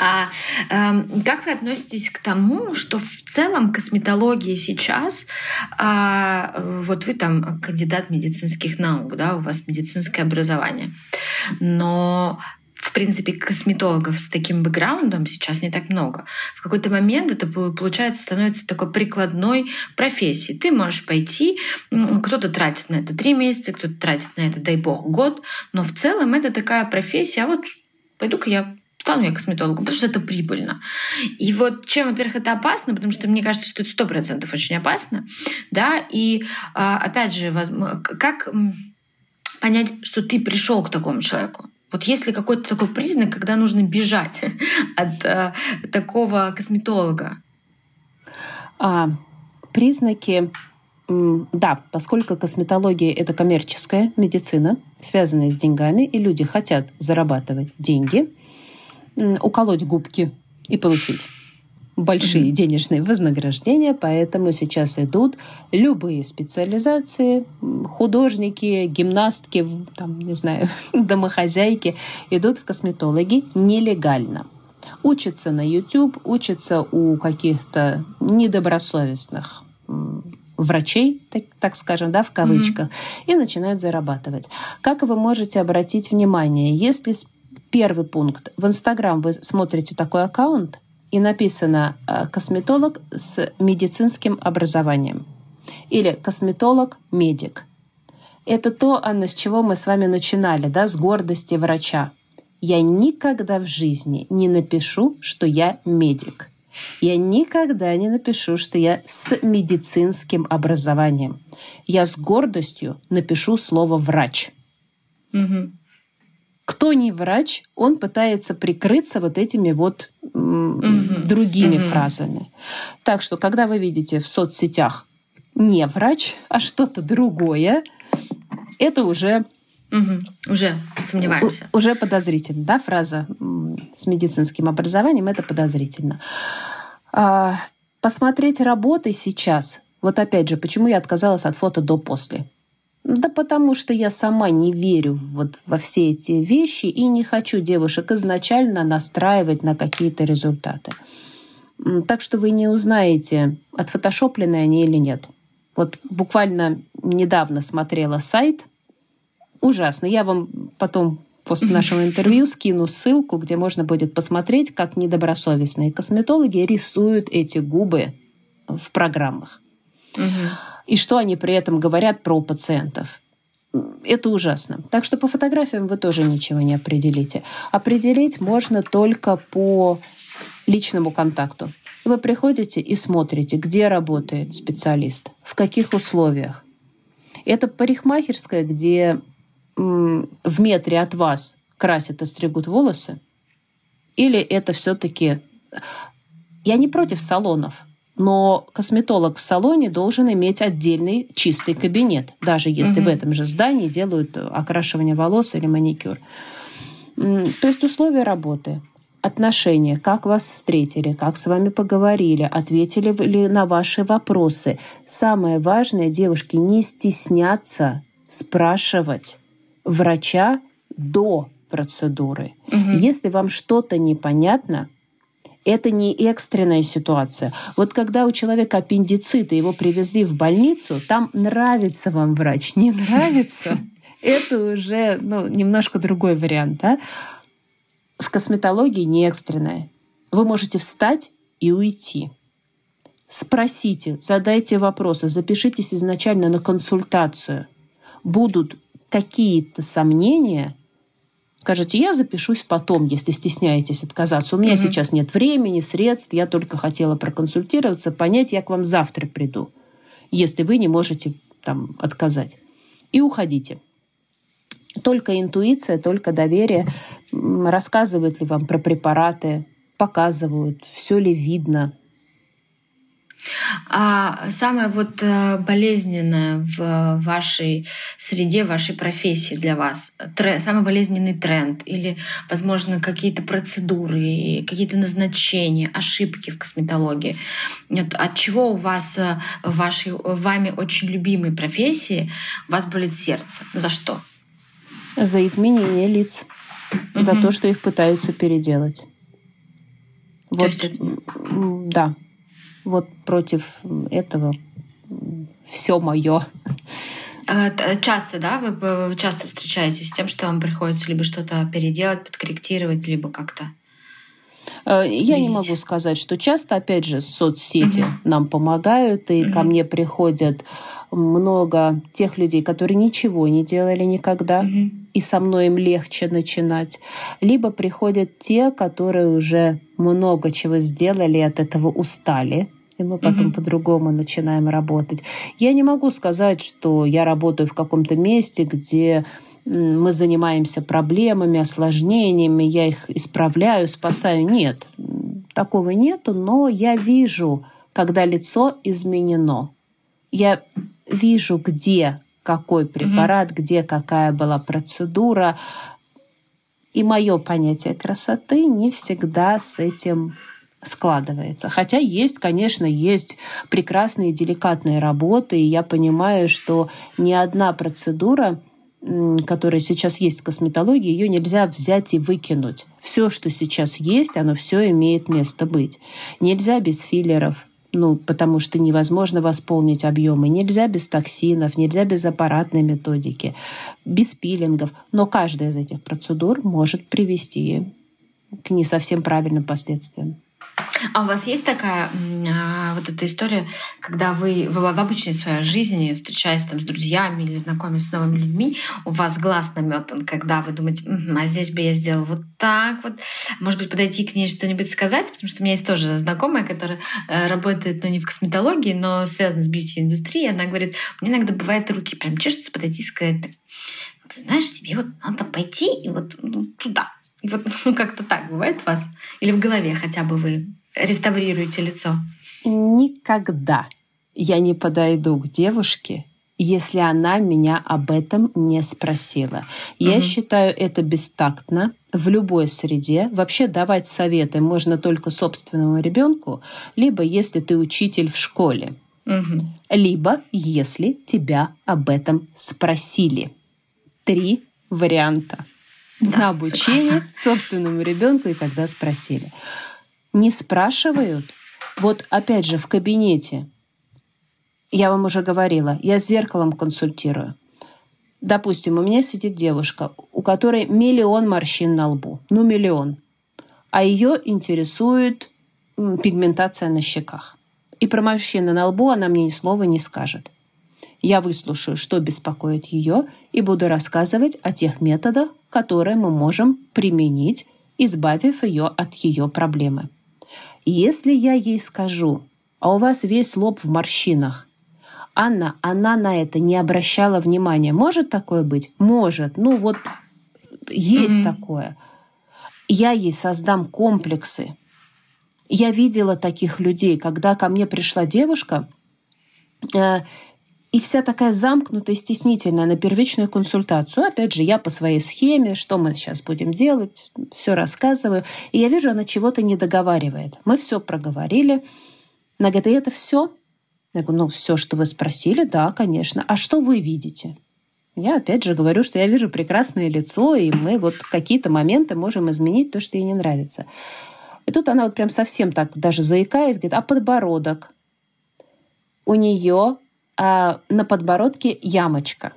А э, как вы относитесь к тому, что в целом косметология сейчас, а, вот вы там кандидат медицинских наук, да, у вас медицинское образование, но принципе, косметологов с таким бэкграундом сейчас не так много. В какой-то момент это, получается, становится такой прикладной профессией. Ты можешь пойти, кто-то тратит на это три месяца, кто-то тратит на это, дай бог, год, но в целом это такая профессия, а вот пойду-ка я стану я косметологом, потому что это прибыльно. И вот чем, во-первых, это опасно, потому что мне кажется, что это сто процентов очень опасно, да, и а, опять же, как понять, что ты пришел к такому человеку? Вот есть ли какой-то такой признак, когда нужно бежать от э, такого косметолога? А, признаки да, поскольку косметология – это коммерческая медицина, связанная с деньгами, и люди хотят зарабатывать деньги, уколоть губки и получить большие денежные вознаграждения, поэтому сейчас идут любые специализации, художники, гимнастки, там, не знаю, домохозяйки идут в косметологи нелегально. Учатся на YouTube, учатся у каких-то недобросовестных врачей, так, так скажем, да, в кавычках, mm-hmm. и начинают зарабатывать. Как вы можете обратить внимание, если первый пункт в Инстаграм вы смотрите такой аккаунт, и написано э, «косметолог с медицинским образованием» или «косметолог-медик». Это то, Анна, с чего мы с вами начинали, да, с гордости врача. Я никогда в жизни не напишу, что я медик. Я никогда не напишу, что я с медицинским образованием. Я с гордостью напишу слово «врач». Угу кто не врач, он пытается прикрыться вот этими вот угу. другими угу. фразами. Так что, когда вы видите в соцсетях не врач, а что-то другое, это уже Угу. Уже сомневаемся. Уже подозрительно, да, фраза с медицинским образованием это подозрительно. А, посмотреть работы сейчас. Вот опять же, почему я отказалась от фото до после. Да потому что я сама не верю вот во все эти вещи и не хочу девушек изначально настраивать на какие-то результаты. Так что вы не узнаете, отфотошоплены они или нет. Вот буквально недавно смотрела сайт. Ужасно. Я вам потом после нашего интервью скину ссылку, где можно будет посмотреть, как недобросовестные косметологи рисуют эти губы в программах. И что они при этом говорят про пациентов. Это ужасно. Так что по фотографиям вы тоже ничего не определите. Определить можно только по личному контакту. Вы приходите и смотрите, где работает специалист, в каких условиях. Это парикмахерская, где в метре от вас красят и стригут волосы? Или это все-таки... Я не против салонов, но косметолог в салоне должен иметь отдельный чистый кабинет, даже если угу. в этом же здании делают окрашивание волос или маникюр. То есть условия работы, отношения, как вас встретили, как с вами поговорили, ответили ли на ваши вопросы. Самое важное, девушки, не стесняться спрашивать врача до процедуры. Угу. Если вам что-то непонятно, это не экстренная ситуация. Вот когда у человека аппендицит, и его привезли в больницу, там нравится вам врач, не нравится, это уже ну, немножко другой вариант. Да? В косметологии не экстренная. Вы можете встать и уйти. Спросите, задайте вопросы, запишитесь изначально на консультацию. Будут какие-то сомнения, скажите, я запишусь потом, если стесняетесь отказаться. У меня угу. сейчас нет времени, средств, я только хотела проконсультироваться, понять, я к вам завтра приду, если вы не можете там отказать. И уходите. Только интуиция, только доверие. Рассказывают ли вам про препараты, показывают, все ли видно, а самое вот э, болезненное в вашей среде, в вашей профессии для вас, самый болезненный тренд или, возможно, какие-то процедуры, какие-то назначения, ошибки в косметологии. Вот от чего у вас э, в вашей, вами очень любимой профессии у вас болит сердце? За что? За изменение лиц. Угу. За то, что их пытаются переделать. То вот, есть да, вот против этого все мое. А, часто, да, вы часто встречаетесь с тем, что вам приходится либо что-то переделать, подкорректировать, либо как-то? Э, я Видите? не могу сказать, что часто, опять же, соцсети угу. нам помогают, и угу. ко мне приходят много тех людей, которые ничего не делали никогда, угу. и со мной им легче начинать. Либо приходят те, которые уже много чего сделали, от этого устали, и мы потом mm по-другому начинаем работать. Я не могу сказать, что я работаю в каком-то месте, где мы занимаемся проблемами, осложнениями, я их исправляю, спасаю. Нет, такого нету, но я вижу, когда лицо изменено. Я вижу, где какой препарат, mm где какая была процедура. И мое понятие красоты не всегда с этим складывается. Хотя есть, конечно, есть прекрасные деликатные работы, и я понимаю, что ни одна процедура, которая сейчас есть в косметологии, ее нельзя взять и выкинуть. Все, что сейчас есть, оно все имеет место быть. Нельзя без филлеров, ну, потому что невозможно восполнить объемы. Нельзя без токсинов, нельзя без аппаратной методики, без пилингов. Но каждая из этих процедур может привести к не совсем правильным последствиям. А у вас есть такая а, вот эта история, когда вы, в обычной своей жизни, встречаясь там с друзьями или знакомясь с новыми людьми, у вас глаз наметан, когда вы думаете, а здесь бы я сделал вот так вот. Может быть, подойти к ней что-нибудь сказать, потому что у меня есть тоже знакомая, которая э, работает, ну, не в косметологии, но связана с бьюти-индустрией. Она говорит, мне иногда бывает руки прям чешутся подойти и сказать, ты знаешь, тебе вот надо пойти и вот ну, туда, вот ну, как-то так бывает у вас? Или в голове хотя бы вы реставрируете лицо? Никогда я не подойду к девушке, если она меня об этом не спросила. Я угу. считаю это бестактно в любой среде. Вообще давать советы можно только собственному ребенку, либо если ты учитель в школе. Угу. Либо если тебя об этом спросили. Три варианта. Да, на обучение согласна. собственному ребенку и тогда спросили. Не спрашивают. Вот опять же в кабинете. Я вам уже говорила, я с зеркалом консультирую. Допустим, у меня сидит девушка, у которой миллион морщин на лбу. Ну, миллион. А ее интересует пигментация на щеках. И про морщины на лбу она мне ни слова не скажет. Я выслушаю, что беспокоит ее, и буду рассказывать о тех методах, которые мы можем применить, избавив ее от ее проблемы. Если я ей скажу, а у вас весь лоб в морщинах, Анна, она на это не обращала внимания. Может такое быть? Может. Ну вот есть mm-hmm. такое. Я ей создам комплексы. Я видела таких людей, когда ко мне пришла девушка, э, и вся такая замкнутая, стеснительная на первичную консультацию. Опять же, я по своей схеме, что мы сейчас будем делать, все рассказываю. И я вижу, она чего-то не договаривает. Мы все проговорили. Она говорит, и это все? Я говорю, ну, все, что вы спросили, да, конечно. А что вы видите? Я опять же говорю, что я вижу прекрасное лицо, и мы вот какие-то моменты можем изменить то, что ей не нравится. И тут она вот прям совсем так, даже заикаясь, говорит, а подбородок? У нее а, на подбородке ямочка.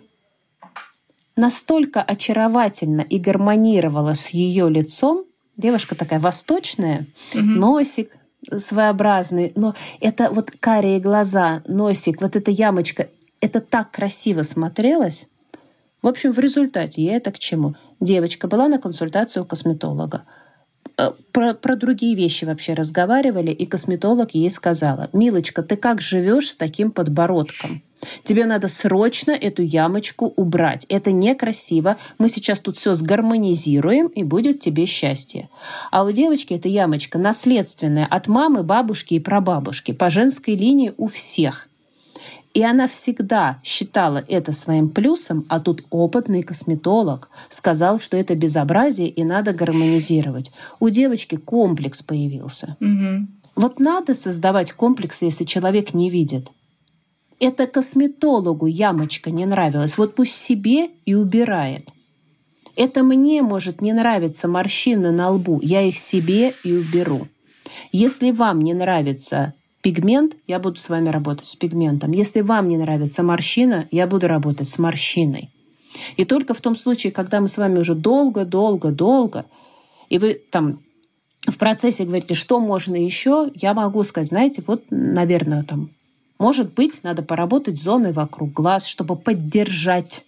Настолько очаровательно и гармонировала с ее лицом, девушка такая восточная, угу. носик, своеобразный, но это вот карие глаза, носик, вот эта ямочка, это так красиво смотрелось. В общем, в результате я это к чему? Девочка была на консультацию у косметолога. Э, про, про другие вещи вообще разговаривали, и косметолог ей сказала, «Милочка, ты как живешь с таким подбородком?» Тебе надо срочно эту ямочку убрать. Это некрасиво. Мы сейчас тут все сгармонизируем, и будет тебе счастье. А у девочки эта ямочка наследственная от мамы, бабушки и прабабушки. По женской линии у всех. И она всегда считала это своим плюсом, а тут опытный косметолог сказал, что это безобразие и надо гармонизировать. У девочки комплекс появился. Угу. Вот надо создавать комплексы, если человек не видит. Это косметологу ямочка не нравилась. Вот пусть себе и убирает. Это мне может не нравиться морщины на лбу. Я их себе и уберу. Если вам не нравится пигмент, я буду с вами работать с пигментом. Если вам не нравится морщина, я буду работать с морщиной. И только в том случае, когда мы с вами уже долго-долго-долго, и вы там в процессе говорите, что можно еще, я могу сказать, знаете, вот, наверное, там может быть, надо поработать зоной вокруг глаз, чтобы поддержать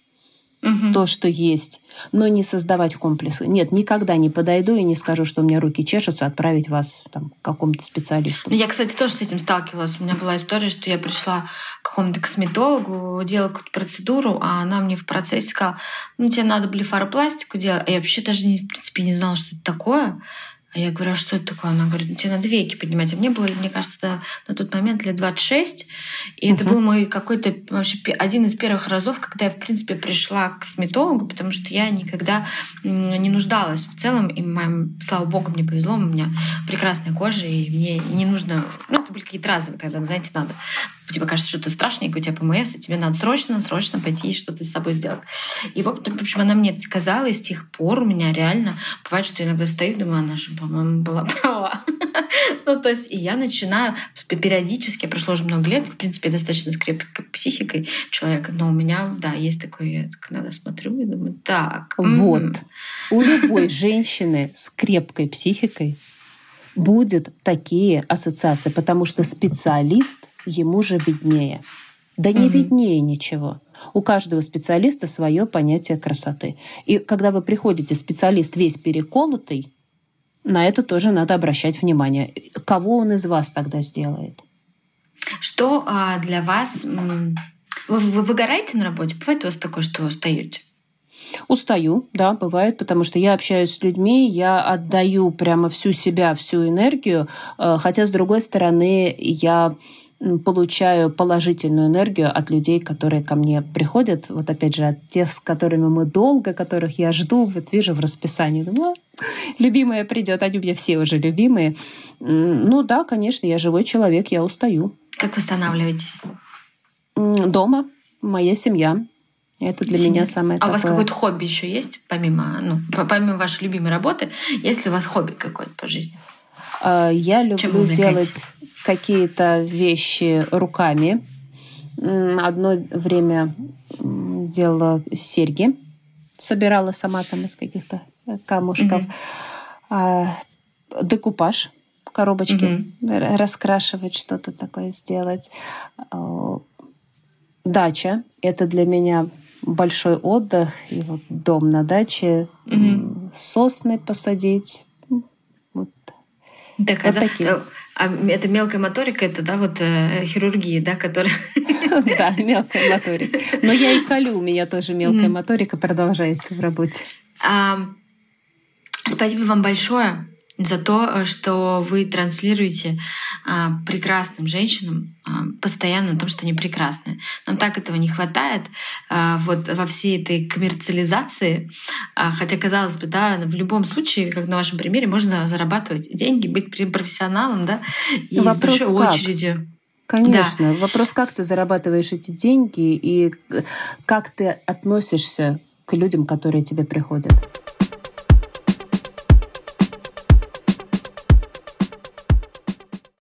угу. то, что есть, но не создавать комплексы. Нет, никогда не подойду и не скажу, что у меня руки чешутся, отправить вас там, к какому-то специалисту. Я, кстати, тоже с этим сталкивалась. У меня была история, что я пришла к какому-то косметологу, делала какую-то процедуру, а она мне в процессе сказала, ну, тебе надо блефаропластику делать. А я вообще даже, не, в принципе, не знала, что это такое. А я говорю, а что это такое? Она говорит, тебе надо веки поднимать. А мне было, мне кажется, на тот момент лет 26. И uh-huh. это был мой какой-то вообще один из первых разов, когда я, в принципе, пришла к косметологу, потому что я никогда не нуждалась в целом. И, моим, слава богу, мне повезло, у меня прекрасная кожа, и мне не нужно... Ну, это были какие-то разовые, когда, знаете, надо тебе кажется, что ты страшненький, у тебя ПМС, и тебе надо срочно, срочно пойти и что-то с собой сделать. И вот, в общем, она мне сказала, и с тех пор у меня реально бывает, что я иногда стою и думаю, она же, по-моему, была права. ну, то есть, и я начинаю периодически, прошло уже много лет, в принципе, достаточно с крепкой психикой человека, но у меня, да, есть такое, я иногда смотрю и думаю, так. Вот. У любой женщины с крепкой психикой будет такие ассоциации, потому что специалист ему же виднее. Да не mm виднее ничего. У каждого специалиста свое понятие красоты. И когда вы приходите, специалист весь переколотый, на это тоже надо обращать внимание. Кого он из вас тогда сделает? Что а, для вас... Вы, вы выгораете на работе? Бывает у вас такое, что устаете? Устаю, да, бывает, потому что я общаюсь с людьми, я отдаю прямо всю себя, всю энергию, э, хотя, с другой стороны, я получаю положительную энергию от людей, которые ко мне приходят. Вот опять же, от тех, с которыми мы долго, которых я жду, вот вижу в расписании. Думаю, любимая придет, они у меня все уже любимые. Ну да, конечно, я живой человек, я устаю. Как восстанавливаетесь? Дома, моя семья. Это для Семья. меня самое А такое... у вас какое-то хобби еще есть, помимо, ну, помимо вашей любимой работы? Есть ли у вас хобби какое-то по жизни? А, я люблю делать какие-то вещи руками. Одно время делала серьги, собирала сама там из каких-то камушков. Mm-hmm. Декупаж коробочки mm-hmm. раскрашивать, что-то такое сделать. А, дача — это для меня большой отдых. И вот дом на даче, mm-hmm. сосны посадить. Вот, так, вот это, такие. А это мелкая моторика, это, да, вот э, хирургия, да, которая... Да, мелкая моторика. Но я и колю, у меня тоже мелкая моторика продолжается в работе. Спасибо вам большое за то, э, что вы транслируете а, прекрасным женщинам а, постоянно о том, что они прекрасны. Нам так этого не хватает а, вот во всей этой коммерциализации. А, хотя, казалось бы, да, в любом случае, как на вашем примере, можно зарабатывать деньги, быть профессионалом, да, и Вопрос с большой как? очередью. Конечно. Да. Вопрос, как ты зарабатываешь эти деньги и как ты относишься к людям, которые тебе приходят.